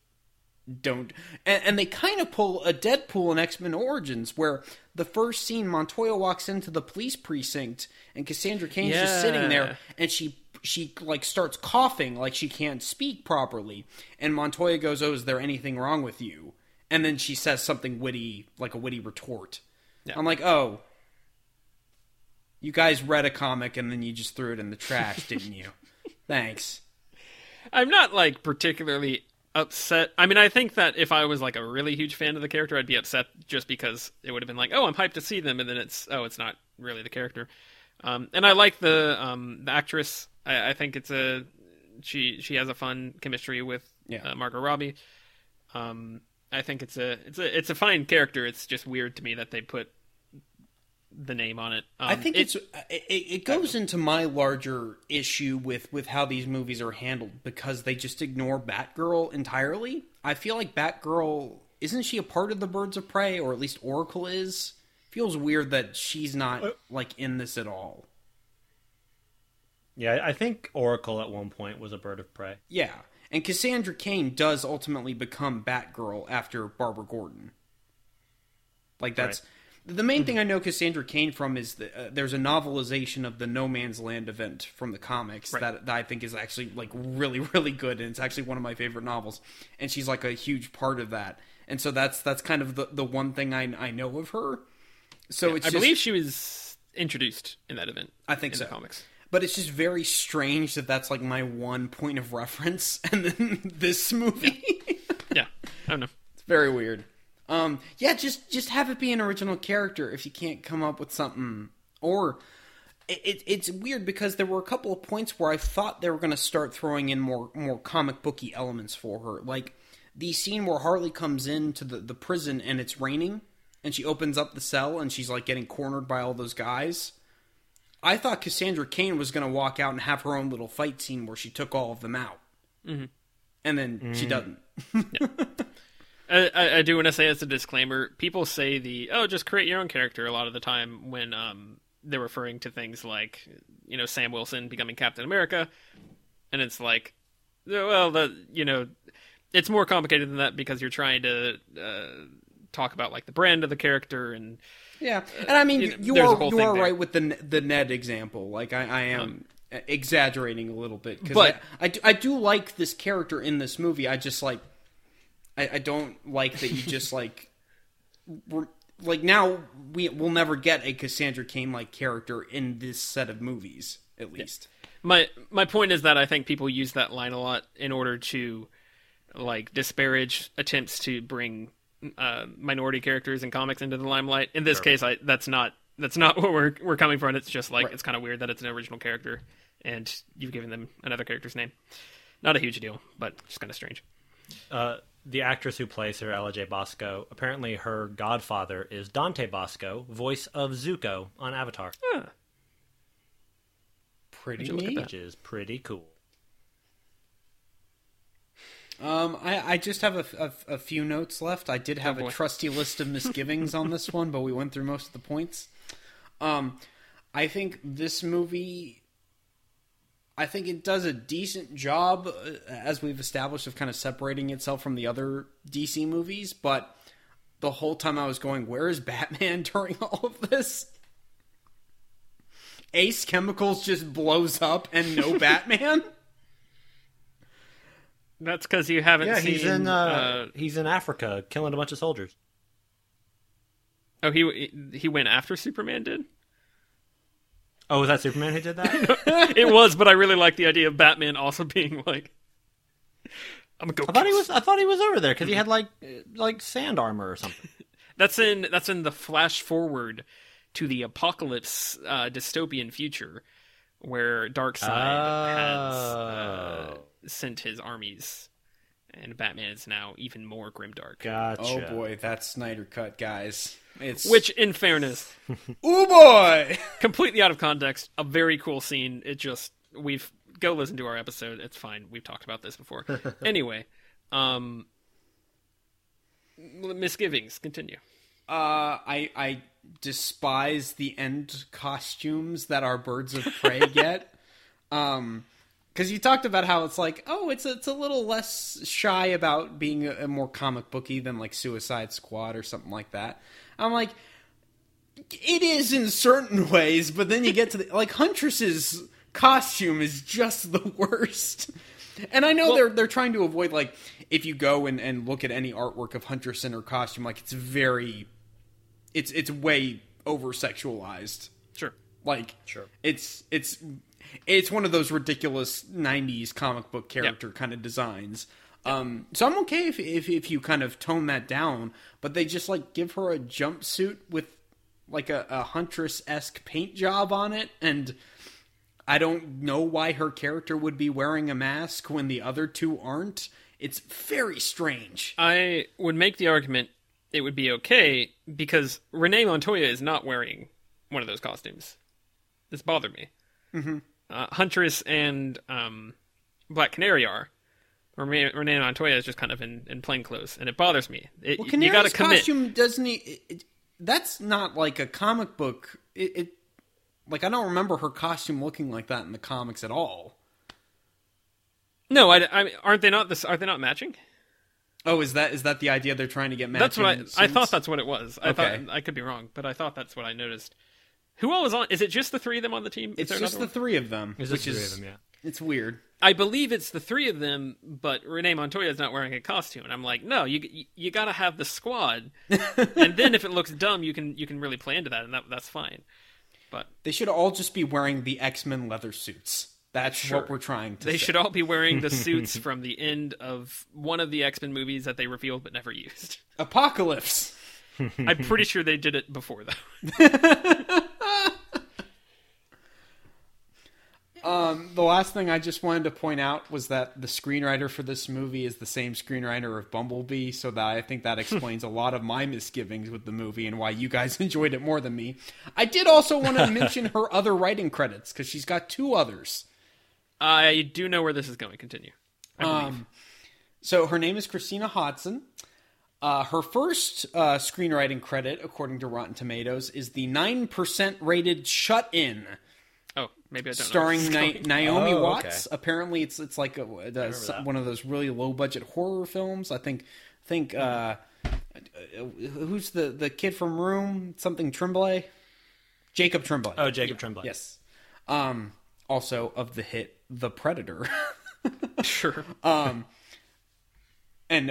don't and, and they kind of pull a Deadpool in X Men Origins where the first scene Montoya walks into the police precinct and Cassandra Cain's just sitting there and she she like starts coughing like she can't speak properly and Montoya goes oh is there anything wrong with you and then she says something witty like a witty retort Yeah. I'm like oh you guys read a comic and then you just threw it in the trash didn't you thanks I'm not like particularly upset. I mean, I think that if I was like a really huge fan of the character, I'd be upset just because it would have been like, oh, I'm hyped to see them, and then it's oh, it's not really the character. Um, and I like the um, the actress. I, I think it's a she she has a fun chemistry with Yeah. uh, Margot Robbie. Um, I think it's a it's a it's a fine character. It's just weird to me that they put the name on it. Um, I think it- it's it, it goes into my larger issue with with how these movies are handled because they just ignore Batgirl entirely. I feel like Batgirl isn't she a part of the Birds of Prey or at least Oracle is. Feels weird that she's not like in this at all. Yeah, I think Oracle at one point was a bird of prey. Yeah, and Cassandra Cain does ultimately become Batgirl after Barbara Gordon. Like that's the main thing I know Cassandra Cain from is that uh, there's a novelization of the No Man's Land event from the comics Right. that, that I think is actually like really really good and it's actually one of my favorite novels and she's like a huge part of that and so that's that's kind of the the one thing I I know of her. So it's I just, believe she was introduced in that event. I think in so. the comics. But it's just very strange that that's like my one point of reference, and then this movie. Yeah, I don't know. it's very weird. Um, yeah, just just have it be an original character if you can't come up with something. Or it, it, it's weird because there were a couple of points where I thought they were going to start throwing in more more comic booky elements for her, like the scene where Harley comes into the the prison and it's raining, and she opens up the cell and she's like getting cornered by all those guys. I thought Cassandra Cain was going to walk out and have her own little fight scene where she took all of them out, mm-hmm. and then she doesn't. I, I, I do want to say as a disclaimer, people say the oh, just create your own character a lot of the time when um they're referring to things like you know Sam Wilson becoming Captain America, and it's like, well, the you know, it's more complicated than that because you're trying to uh, talk about like the brand of the character and Yeah, and I mean, you you, are you are there. right with the the Ned example. Like I, I am exaggerating a little bit, 'cause But- I, I do, I do like this character in this movie. I just like I, I don't like that you just like we're, like now we will never get a Cassandra Cain like character in this set of movies at least. my my point is that I think people use that line a lot in order to like disparage attempts to bring uh, minority characters in comics into the limelight. In this case, I that's not that's not what we're we're coming from. It's just like Right. it's kind of weird that it's an original character and you've given them another character's name. Not a huge deal, but just kind of strange. Uh, the actress who plays her, Ella Jay Basco, apparently her godfather is Dante Basco, voice of Zuko on Avatar. pretty look at neat. which is pretty cool. Um, I, I just have a, a, a few notes left. I did have Oh, a trusty list of misgivings on this one, but we went through most of the points. Um, I think this movie, I think it does a decent job, uh, as we've established, of kind of separating itself from the other DC movies. But the whole time I was going, "Where is Batman during all of this?" Ace Chemicals just blows up and no Batman. That's because you haven't Yeah, seen. he's in uh, uh, he's in Africa killing a bunch of soldiers. oh, he he went after Superman did. Oh, was that Superman who did that? it was, but I really like the idea of Batman also being like, "I'm gonna go." I thought he was. I thought he was over there because he had like like sand armor or something. That's in that's in the flash forward to the apocalypse uh, dystopian future where Darkseid has uh, Oh. Sent his armies, and Batman is now even more grimdark. Gotcha. Oh boy, that's Snyder cut, guys. It's Which, in fairness, oh boy. completely out of context, a very cool scene. It just we've go listen to our episode. It's fine. We've talked about this before. anyway, um, misgivings. Continue. Uh, I I despise the end costumes that our birds of prey get. Um, because you talked about how it's like, oh, it's it's a little less shy about being a, a more comic booky than like Suicide Squad or something like that. I'm like, it is in certain ways, but then you get to the like Huntress's costume is just the worst. And I know they're they're trying to avoid like if you go and, and look at any artwork of Huntress in her costume, like it's very it's it's way over sexualized. Sure. Like Sure. it's it's it's one of those ridiculous '90s comic book character kind of designs. Um, so I'm okay if, if if you kind of tone that down, but they just like give her a jumpsuit with like a, a huntress esque paint job on it, and I don't know why her character would be wearing a mask when the other two aren't. It's very strange. I would make the argument it would be okay because Renee Montoya is not wearing one of those costumes. This bothered me. Mm-hmm. Uh, Huntress and um, Black Canary are. Renee, Renee Montoya is just kind of in, in plain clothes, and it bothers me. It, Well, you got to commit. costume doesn't he? It, it- that's not like a comic book. It, it like I don't remember her costume looking like that in the comics at all. No, I, I, aren't they not this? Are they not matching? Oh, is that is that the idea they're trying to get matching? That's what I. I thought that's what it was. I Okay. thought I could be wrong, but I thought that's what I noticed. Who all is on? Is it just the three of them on the team? Is it's there just the one? three of them, Is which this is three of them? Yeah. It's weird. I believe it's the three of them, but Renee Montoya is not wearing a costume, and I'm like, no, you you, you got to have the squad, and then if it looks dumb, you can you can really play into that, and that that's fine. But They should all just be wearing the X Men leather suits. That's Sure. what we're trying to. they say. should all be wearing the suits from the end of one of the X Men movies that they revealed but never used. Apocalypse. I'm pretty sure they did it before though. Um, the last thing I just wanted to point out was that the screenwriter for this movie is the same screenwriter of Bumblebee, so that I think that explains a lot of my misgivings with the movie and why you guys enjoyed it more than me. I did also want to mention her other writing credits because she's got two others. I do know where this is going. Continue. Um, so her name is Christina Hodson. Uh, her first uh, screenwriting credit, according to Rotten Tomatoes, is the nine percent rated "Shut In," maybe I don't. starring where Ni- Naomi Oh, Watts. okay. Apparently, it's it's like a, the, that. one of those really low budget horror films. I think think uh, uh, who's the the kid from Room? Something Tremblay, Jacob Tremblay. Oh, Jacob Tremblay. yes. Um, also of the hit The Predator. Sure. and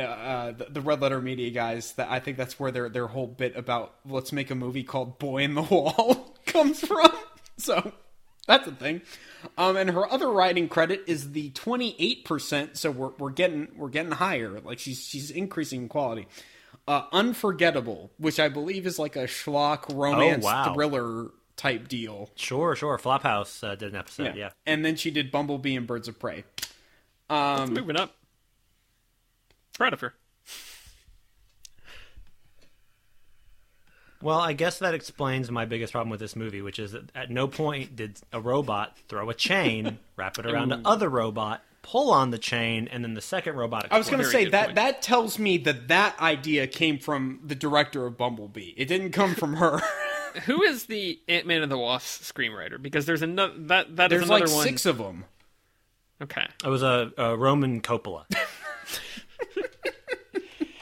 uh, uh, the, the Red Letter Media guys. That I think that's where their their whole bit about let's make a movie called Boy in the Wall comes from. So that's a thing. Um, and her other writing credit is the twenty eight percent. So we're we're getting we're getting higher. Like she's she's increasing in quality. Uh, Unforgettable, which I believe is like a schlock romance wow. thriller type deal. Sure, sure. Flophouse uh, did an episode. Yeah. And then she did Bumblebee and Birds of Prey. Um, Moving up. Proud of her. Well, I guess that explains my biggest problem with this movie, which is that at no point did a robot throw a chain, wrap it around the other robot, pull on the chain, and then the second robot. I was going to say that point. that tells me that that idea came from the director of Bumblebee. It didn't come from her. Who is the Ant Man and the Wasp screenwriter? Because there's another that that is There's another like one. six of them. Okay, It was a, a Roman Coppola.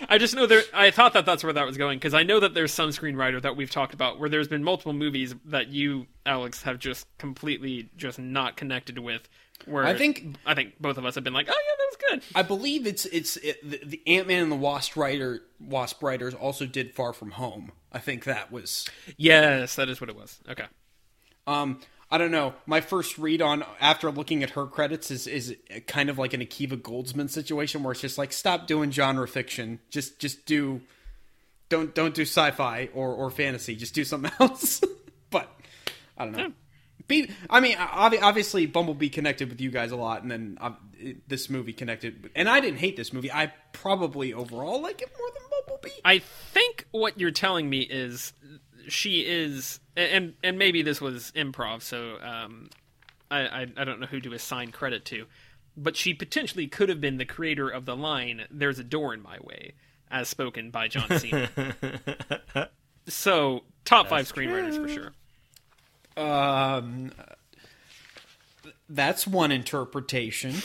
I just know there. I thought that that's where that was going because I know that there's some screenwriter that we've talked about where there's been multiple movies that you, Alex, have just completely just not connected with. Where I think- I think both of us have been like, oh yeah, that was good. I believe it's it's it, the, the Ant Man and the Wasp writer Wasp writers also did Far From Home. I think that was. Yes, that is what it was. Okay. Um, I don't know. My first read on after looking at her credits is is kind of like an Akiva Goldsman situation where it's just like stop doing genre fiction. Just just do don't don't do sci-fi or or fantasy. Just do something else. but I don't know. Be, I mean, obviously, Bumblebee connected with you guys a lot, and then uh, this movie connected. And I didn't hate this movie. I probably overall like it more than Bumblebee. I think what you're telling me is she is, and and maybe this was improv, so um, I, I I don't know who to assign credit to, but she potentially could have been the creator of the line "There's a door in my way," as spoken by John Cena. so top five screenwriters for sure. Um, that's one interpretation.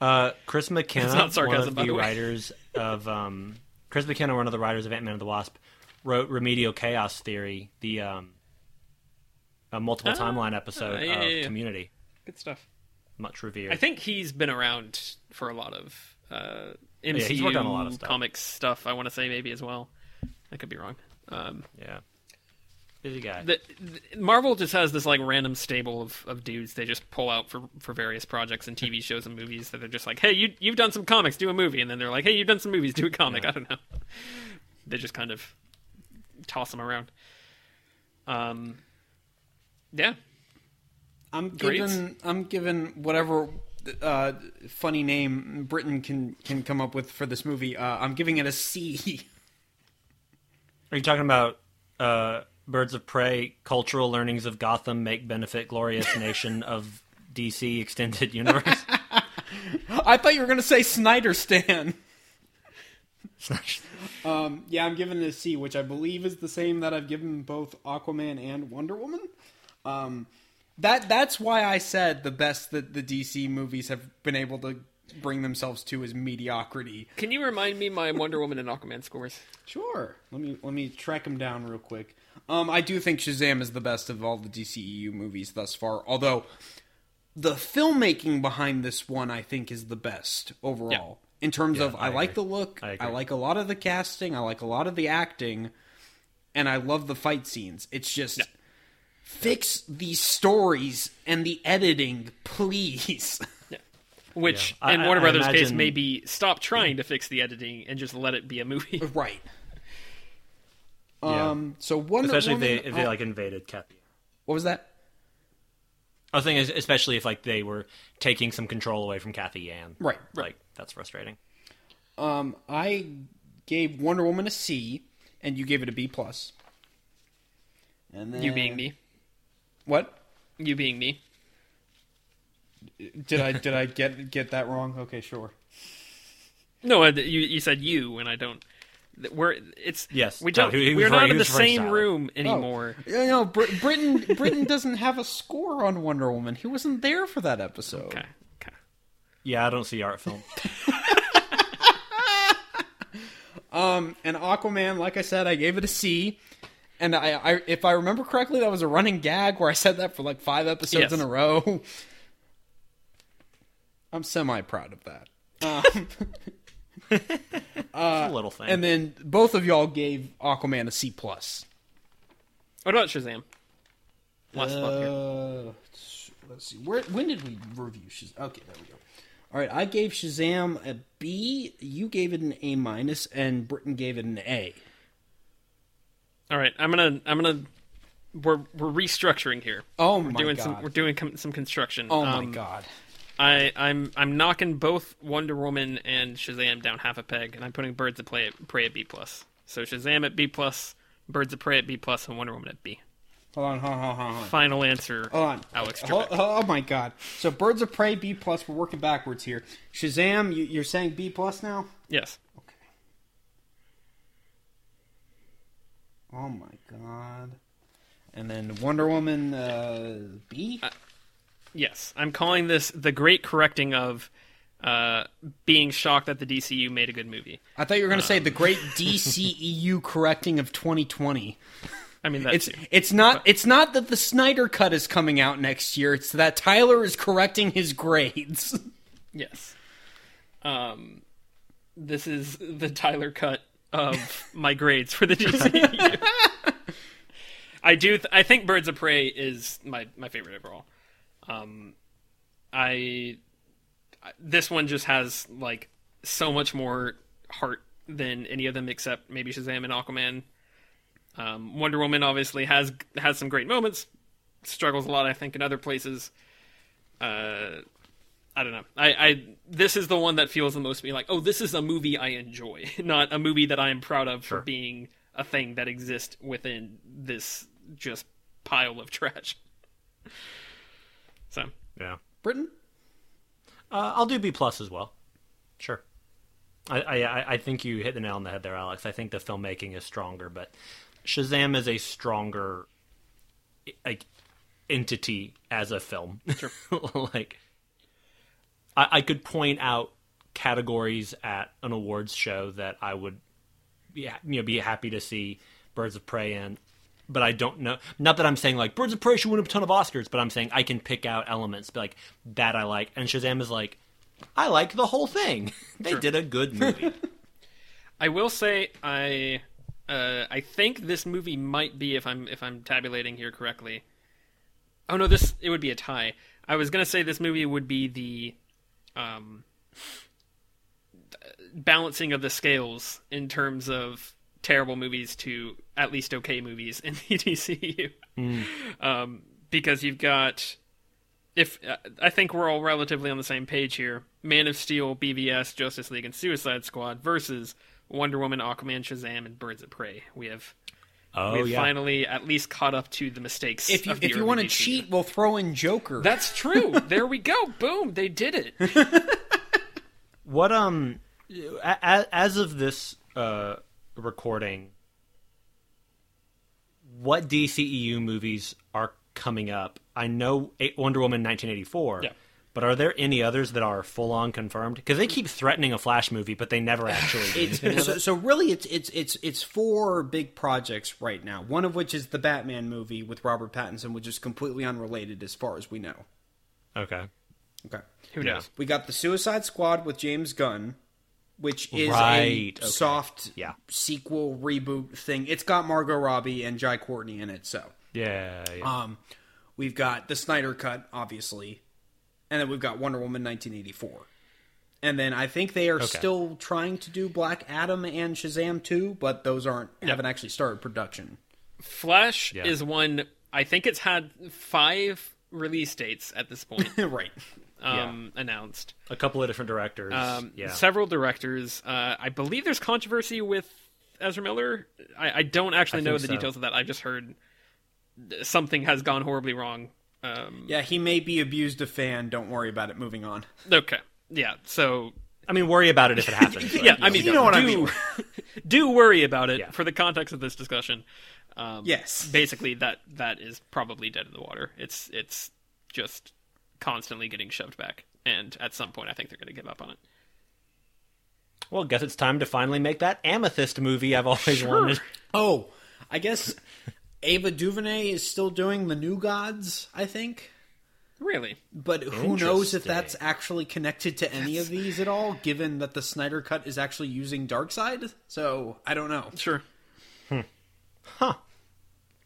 Uh, Chris McKenna, not sarcasm, one of by the, the way. writers of um, Chris McKenna, one of the writers of Ant Man and the Wasp, wrote Remedial Chaos Theory, the um, a multiple timeline episode Ah, yeah, of yeah, yeah. Community, Good stuff. much revered. I think he's been around for a lot of uh, MCU he's worked on a lot of stuff. comics stuff. I want to say maybe as well. I could be wrong. Um, yeah, busy guy. the, the- Marvel just has this like random stable of, of dudes they just pull out for, for various projects and TV shows and movies that they're just like, hey, you you've done some comics, do a movie, and then they're like, hey, you've done some movies, do a comic. I don't know. They just kind of toss them around. Um, yeah, I'm Great. giving I'm giving whatever uh, funny name Britton can can come up with for this movie. Uh, I'm giving it a C. Are you talking about uh, Birds of Prey? Cultural learnings of Gotham make benefit glorious nation of DC extended universe. I thought you were going to say Snyder Stan. Um, yeah, I'm giving it a C, which I believe is the same that I've given both Aquaman and Wonder Woman. Um, that that's why I said the best that the DC movies have been able to bring themselves to is mediocrity. can you remind me my Wonder Woman and Aquaman scores? Sure. Let me let me track them down real quick. Um, I do think Shazam is the best of all the DCEU movies thus far. Although the filmmaking behind this one, I think, is the best overall. In terms of, I, I like the look, I I, like a lot of the casting, I like a lot of the acting, and I love the fight scenes. It's just fix these stories and the editing, please. Which, Yeah. in I- Warner I Brothers' case, maybe stop trying to fix the editing and just let it be a movie. right. Yeah. Um. So Wonder especially if they if they oh, like invaded Cathy. what was that? I was thinking, especially if like they were taking some control away from Cathy Yan. Right. Like that's frustrating. Um, I gave Wonder Woman a C, and you gave it a B plus. And then You being me. What You being me. did I did I get get that wrong? Okay, sure. No, you you said you, and I don't. We're it's Yes. We don't. No, he, he we're not in the same style. room anymore. Oh, no, Br- Britton Britton doesn't have a score on Wonder Woman. He wasn't there for that episode. Okay. Okay. Yeah, I don't see art film. Um, and Aquaman, like I said, I gave it a C. And I, I, if I remember correctly, that was a running gag where I said that for like five episodes Yes. in a row. I'm semi proud of that. Um, It's a little thing. and then both of y'all gave Aquaman a C plus. What about Shazam? Last. Uh, let's see. Where when did we review Shazam? Okay, there we go. All right, I gave Shazam a B. You gave it an A minus, and Britton gave it an A. All right, I'm gonna I'm gonna we're we're restructuring here. Oh we're my doing god! some we're doing com- some construction. oh Um, my god! I I'm I'm knocking both Wonder Woman and Shazam down half a peg, and I'm putting Birds of Prey at, Prey at B plus. So Shazam at B plus, Birds of Prey at B plus, and Wonder Woman at B. Hold on, hold on, hold on, hold on. Final answer. Hold on. Alex Oh, Trebek. oh my god. So Birds of Prey B plus. We're working backwards here. Shazam, you, you're saying B plus now? Yes. Okay. Oh my god. And then Wonder Woman uh, B. Yes. I'm calling this the great correcting of uh, being shocked that the DCU made a good movie. I thought you were going to say the great DCEU correcting of 2020. I mean, that's It's it's not it's not that the Snyder cut is coming out next year. It's that Tyler is correcting his grades. yes. Um, this is the Tyler cut of my grades for the DCU. I do. Th- I think Birds of Prey is my my favorite overall. Um, I this one just has like so much more heart than any of them except maybe Shazam and Aquaman. Um, Wonder Woman obviously has has some great moments, struggles a lot I think in other places. Uh, I don't know. I, I this is the one that feels the most to me like, oh, this is a movie I enjoy, not a movie that I am proud of for being a thing that exists within this just pile of trash. So Yeah. Britton? Uh, I'll do B plus as well. Sure. I, I I think you hit the nail on the head there, Alex. I think the filmmaking is stronger, but Shazam is a stronger like entity as a film. Sure. like I, I could point out categories at an awards show that I would be, you know be happy to see Birds of Prey in. But I don't know. Not that I'm saying like Birds of Prey should win a ton of Oscars, but I'm saying I can pick out elements like that I like, and Shazam is like, I like the whole thing. they did a good movie. I will say I uh, I think this movie might be if I'm if I'm tabulating here correctly. Oh no, this it would be a tie. I was gonna say this movie would be the um, balancing of the scales in terms of terrible movies to at least okay movies in the DCU. Um, because you've got if uh, I think we're all relatively on the same page here. Man of Steel, BVS, Justice League, and Suicide Squad versus Wonder Woman, Aquaman, Shazam, and Birds of Prey. We have Oh we've yeah. finally at least caught up to the mistakes. If you of the if you want to DCU. cheat, we'll throw in Joker. that's true. there we go. Boom, they did it. What um, a- a- as of this uh recording, what DCEU movies are coming up? I know Wonder Woman 1984. Yeah. But are there any others that are full on confirmed? Because they keep threatening a Flash movie, but they never actually. It's, so, so really, it's it's it's it's four big projects right now. One of which is the Batman movie with Robert Pattinson, which is completely unrelated as far as we know. okay. Okay, Who knows? we got the Suicide Squad with James Gunn, which is Right, a okay. soft Yeah. sequel reboot thing. It's got Margot Robbie and Jai Courtney in it, so Yeah. yeah. Um, we've got the Snyder Cut, obviously, and then we've got Wonder Woman 1984. And then I think they are still trying to do Black Adam and Shazam too, but those aren't haven't actually started production. Flash Yeah. is one. I think it's had five release dates at this point right. um, announced. a couple of different directors. Um, yeah. Several directors. Uh, I believe there's controversy with Ezra Miller. I, I don't actually I know the so. details of that. I just heard something has gone horribly wrong. Um, Yeah, he may be abused a fan. Don't worry about it. Moving on. okay. Yeah. So I mean, worry about it if it happens. yeah, you I mean, You know what I mean. do worry about it Yeah. for the context of this discussion. Um, Yes. basically that that is probably dead in the water. It's it's just constantly getting shoved back, and at some point, I think they're going to give up on it. Well, guess it's time to finally make that Amethyst movie I've always Sure. wanted. Oh, I guess Ava DuVernay is still doing the New Gods. I think. Really? But who knows if that's actually connected to any of these at all, given that the Snyder Cut is actually using Darkseid? So, I don't know. Sure. Hmm. Huh.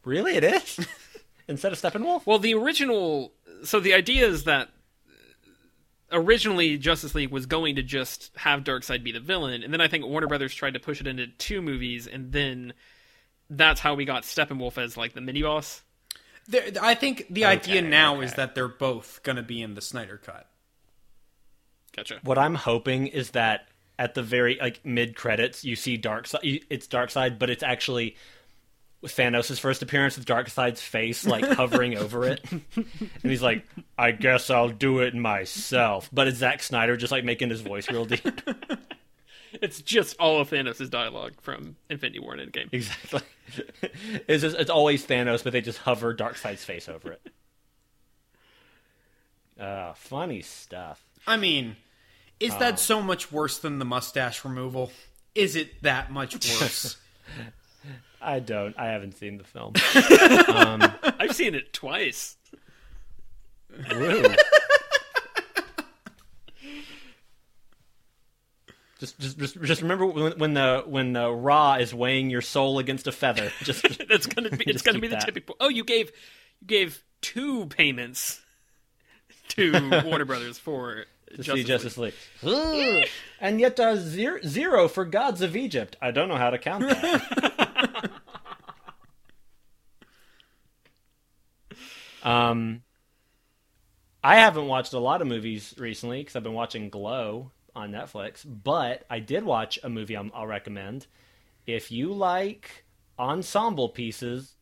Really, it is instead of Steppenwolf. Well, the original. So the idea is that originally Justice League was going to just have Darkseid be the villain, and then I think Warner Brothers tried to push it into two movies, and then that's how we got Steppenwolf as like the mini boss. There, I think the idea now okay. is that they're both going to be in the Snyder Cut. Gotcha. What I'm hoping is that at the very like mid credits, you see Darkseid. It's Darkseid, but it's actually with Thanos' first appearance with Darkseid's face like hovering over it, and he's like, "I guess I'll do it myself." But it's Zack Snyder just like making his voice real deep. It's just all of Thanos' dialogue from Infinity War and Endgame. exactly. It's just, it's always Thanos, but they just hover Darkseid's face over it. Uh, funny stuff. I mean, is that so much worse than the mustache removal? Is it that much worse? I don't. I haven't seen the film. I've seen it twice. Woo. Just, just, just, just remember when, when the when the Ra is weighing your soul against a feather. Just That's gonna be. It's gonna be the that. tipping point. Oh, you gave you gave two payments to Warner Brothers for to Justice see Justice League, Ugh. and yet uh, zero, zero for Gods of Egypt. I don't know how to count that. um, I haven't watched a lot of movies recently because I've been watching Glow on Netflix, but I did watch a movie I'm, I'll recommend. If you like ensemble pieces,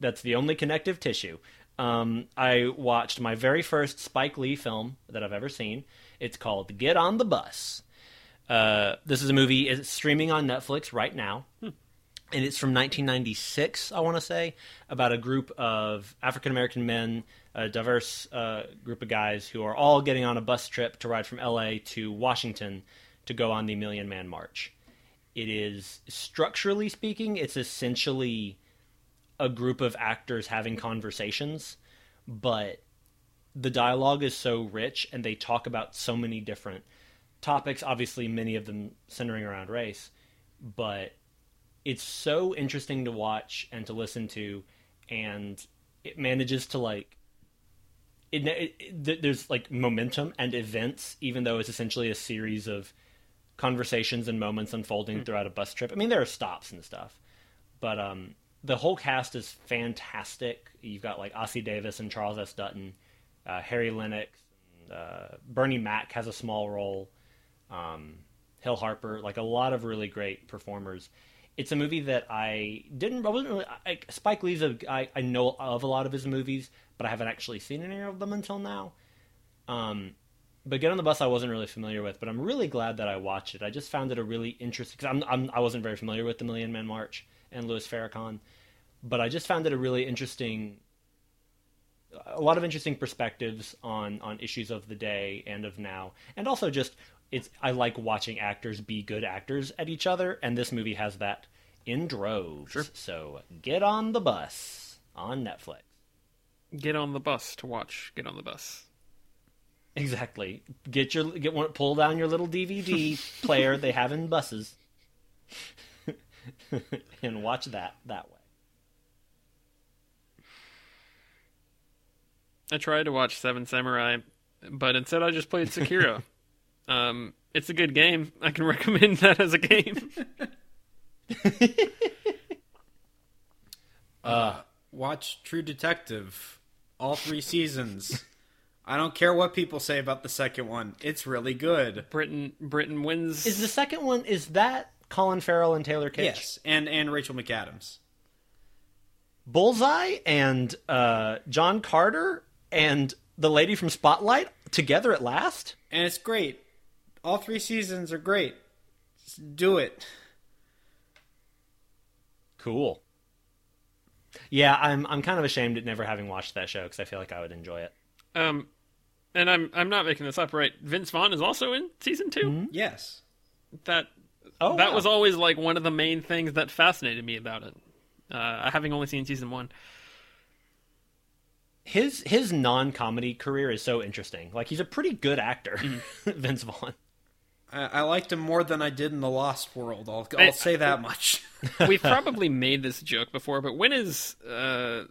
that's the only connective tissue. Um, I watched my very first Spike Lee film that I've ever seen. It's called Get on the Bus. Uh, this is a movie. It's streaming on Netflix right now, and it's from 1996. I want to say about a group of African American men, a diverse uh, group of guys who are all getting on a bus trip to ride from L.A. to Washington to go on the Million Man March. It is structurally speaking, it's essentially a group of actors having conversations, but the dialogue is so rich and they talk about so many different topics, obviously, many of them centering around race, but it's so interesting to watch and to listen to, and it manages to like. It, it, it, there's like momentum and events, even though it's essentially a series of conversations and moments unfolding throughout a bus trip. I mean, there are stops and stuff, but um, the whole cast is fantastic. You've got like Ossie Davis and Charles S. Dutton, uh, Harry Lennix, and, uh, Bernie Mac has a small role, um, Hill Harper, like a lot of really great performers. It's a movie that I didn't. I wasn't really. I, Spike Lee's a. I, I know of a lot of his movies, but I haven't actually seen any of them until now. Um, but Get on the Bus I wasn't really familiar with, but I'm really glad that I watched it. I just found it a really interesting because I'm, I'm I wasn't very familiar with the Million Man March and Louis Farrakhan, but I just found it a really interesting, a lot of interesting perspectives on on issues of the day and of now, and also just it's I like watching actors be good actors at each other, and this movie has that in droves. So get on the bus on Netflix. Get on the bus to watch. Get on the bus. Exactly. Get your get one. Pull down your little DVD player they have in buses, and watch that that way. I tried to watch Seven Samurai, but instead I just played Sekiro. um, it's a good game. I can recommend that as a game. Watch True Detective, all three seasons. I don't care what people say about the second one. It's really good. Britton Britton wins. Is the second one is that Colin Farrell and Taylor Kitsch? Yes, and and Rachel McAdams. Bullseye and uh, John Carter and the lady from Spotlight together at last. And it's great. All three seasons are great. Just do it. Cool. Yeah, I'm I'm kind of ashamed at never having watched that show because I feel like I would enjoy it. um, and I'm I'm not making this up, right? Vince Vaughn is also in season 2 Yes. That Oh, that wow. was always like one of the main things that fascinated me about it. Uh, having only seen season one. his his non comedy career is so interesting. Like he's a pretty good actor, Vince Vaughn. I, I liked him more than I did in the Lost World. I'll, I- I'll say that much. We've probably made this joke before, but when is uh,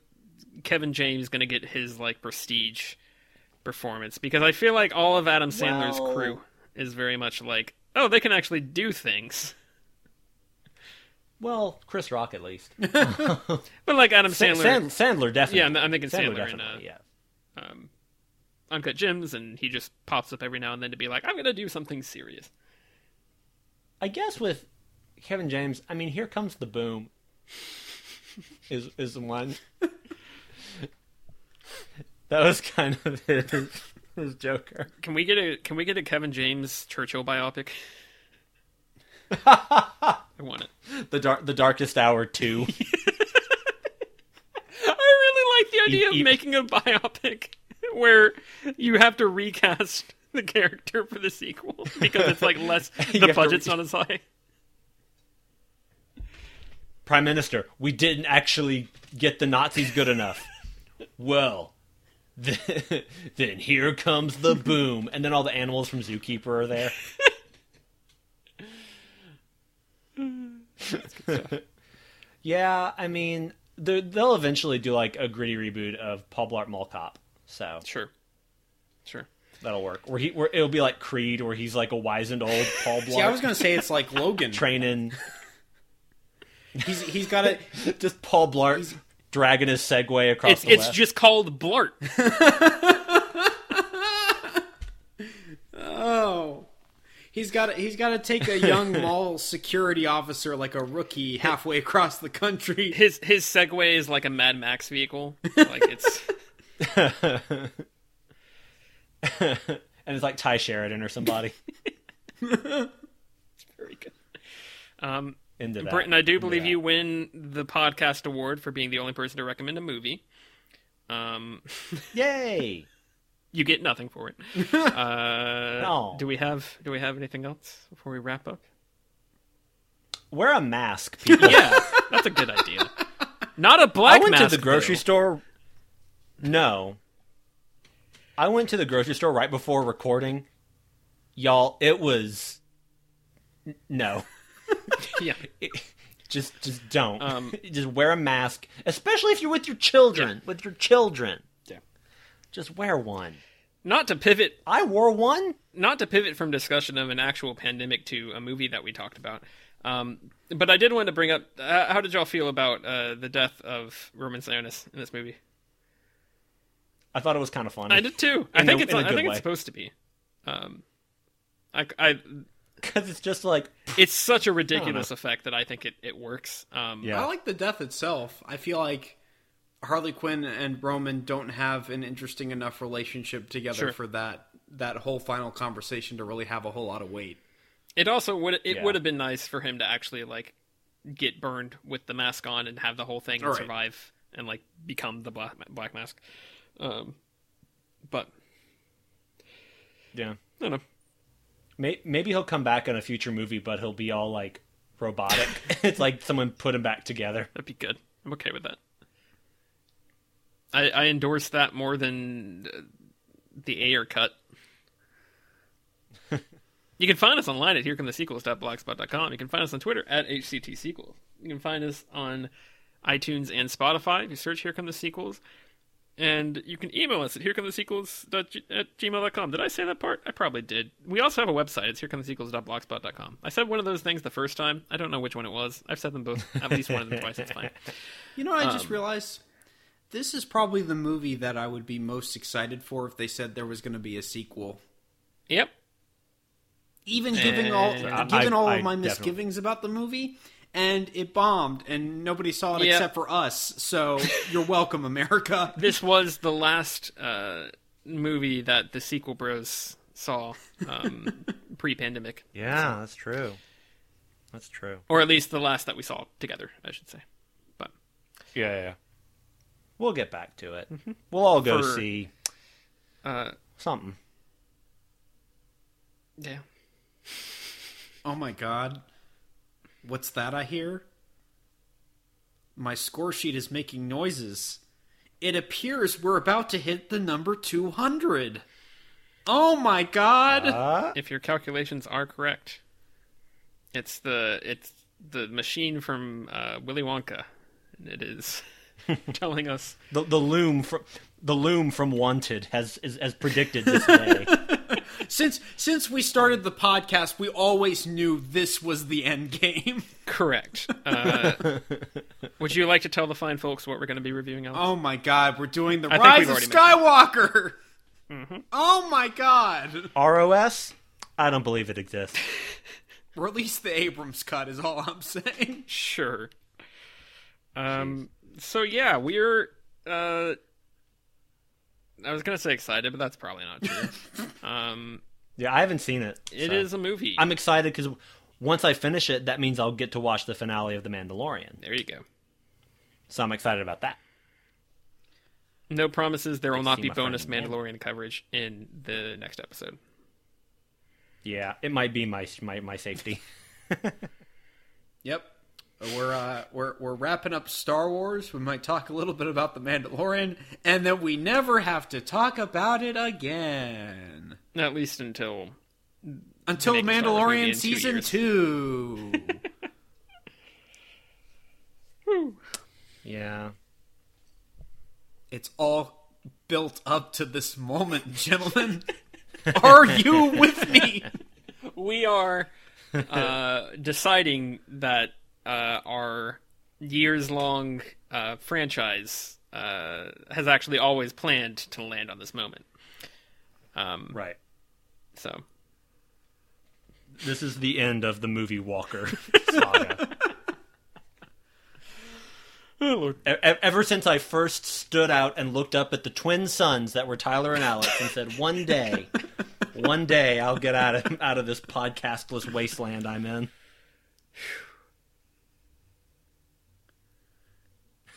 Kevin James going to get his like prestige performance? Because I feel like all of Adam Sandler's Well- crew is very much like, oh, they can actually do things. Well, Chris Rock at least. But like Adam Sandler, Sandler, Sandler definitely. Yeah, I'm- I'm thinking Sandler, Sandler in, uh, yeah. um, Uncut Gems, and he just pops up every now and then to be like, I'm going to do something serious. I guess with Kevin James, I mean, here comes the boom. is is one. that was kind of his his Joker. Can we get a Can we get a Kevin James Churchill biopic? I want it. The dark the darkest hour two. I really like the idea E- e- of making a biopic where you have to recast the character for the sequel because it's like less. The budget's re- not as high. Prime Minister, we didn't actually get the Nazis good enough. Well, then, then here comes the boom, and then all the animals from Zookeeper are there. yeah, I mean, they'll eventually do like a gritty reboot of Paul Blart Mall Cop, so Sure, sure. that'll work. Where he, where it'll be like Creed, where he's like a wizened old Paul Blart See, I was gonna say it's like Logan. training, He's he's got a just Paul Blart dragging his Segway across It's the it's West. just called Blart. oh. He's got to, he's got to take a young mall security officer like a rookie halfway across the country. His his Segway is like a Mad Max vehicle. Like it's and it's like Tye Sheridan or somebody it's very good. Um, into that. Britton, I do believe you win the podcast award for being the only person to recommend a movie. Um, Yay! you get nothing for it. Uh, No. Do we have Do we have anything else before we wrap up? Wear a mask, people. Yeah, that's a good idea. Not a black I went mask. to the grocery though. store. No. I went to the grocery store right before recording. Y'all, it was n- no. Yeah, just just don't. Um, just wear a mask, especially if you're with your children. With your children. Yeah. Just wear one. not to pivot I wore one. not to pivot from discussion of an actual pandemic to a movie that we talked about. Um, but I did want to bring up uh, how did y'all feel about uh, the death of Roman Sionis in this movie? I thought it was kind of funny. I did too. I think a- it's in a I good think way. it's supposed to be. Um, I, I because it's just like it's such a ridiculous effect that I think it, it works. Um, Yeah. I like the death itself. I feel like Harley Quinn and Roman don't have an interesting enough relationship together Sure. for that that whole final conversation to really have a whole lot of weight. It also would it Yeah. would have been nice for him to actually like get burned with the mask on and have the whole thing and Right. survive and like become the black black mask. Um, but yeah. I don't know. Maybe he'll come back in a future movie, but he'll be all like robotic. it's like someone put him back together. That'd be good. I'm okay with that. I, I endorse that more than the Ayer cut. you can find us online at herecomethesequels.blogspot.com. You can find us on Twitter at HCTSequels. You can find us on iTunes and Spotify if you search Here Come the Sequels. And you can email us at herecomethesequels at gmail.com. Did I say that part? I probably did. We also have a website. It's herecomethesequels.blogspot.com. I said one of those things the first time. I don't know which one it was. I've said them both, at least one of them twice. It's fine. You know what I Um, just realized? This is probably the movie that I would be most excited for if they said there was going to be a sequel. Yep. Even giving all I- given I- all I of my definitely- misgivings about the movie, and it bombed, and nobody saw it Yeah. except for us. So you're welcome, America. This was the last uh, movie that the sequel bros saw um, pre-pandemic, Yeah, that's true. That's true. or at least the last that we saw together, I should say. But Yeah, yeah. We'll get back to it. We'll all go For- see uh, something. yeah, Oh my god. What's that I hear? My score sheet is making noises. It appears we're about to hit the number 200. Oh my god. Uh, if your calculations are correct, it's the it's the machine from uh, Willy Wonka, and it is telling us the the loom from the loom from Wanted has is, has predicted this day. since since we started the podcast, we always knew this was the end game. correct. Uh, would you like to tell the fine folks what we're going to be reviewing? Alex? Oh my god, we're doing the I think Rise of already mentioned Skywalker. Oh my god. ROS? I don't believe it exists. Release the Abrams cut is all I'm saying. Sure. Um. So yeah, we're. Uh, I was gonna say excited, but that's probably not true. um, Yeah, I haven't seen it. it so. is a movie. I'm excited because once I finish it, that means I'll get to watch the finale of The Mandalorian. there you go. So I'm excited about that. No promises. There will not be bonus again. Mandalorian coverage in the next episode. Yeah, it might be my my, my safety. Yep. We're uh, we're we're wrapping up Star Wars. We might talk a little bit about the Mandalorian, and then we never have to talk about it again At least until until Make a Star Wars movie in Mandalorian season years. two. yeah. it's all built up to this moment, gentlemen. Are you with me? we are uh, deciding that uh, our years-long uh, franchise uh, has actually always planned to land on this moment. Um, Right. so This is the end of the movie Walker saga. E- Ever since I first stood out and looked up at the twin suns that were Tyler and Alex and said, "One day, one day, I'll get out of out of this podcastless wasteland I'm in."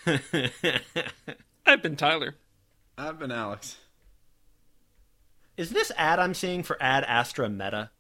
I've been Tyler. I've been Alex. Is this ad I'm seeing for Ad Astra Meta?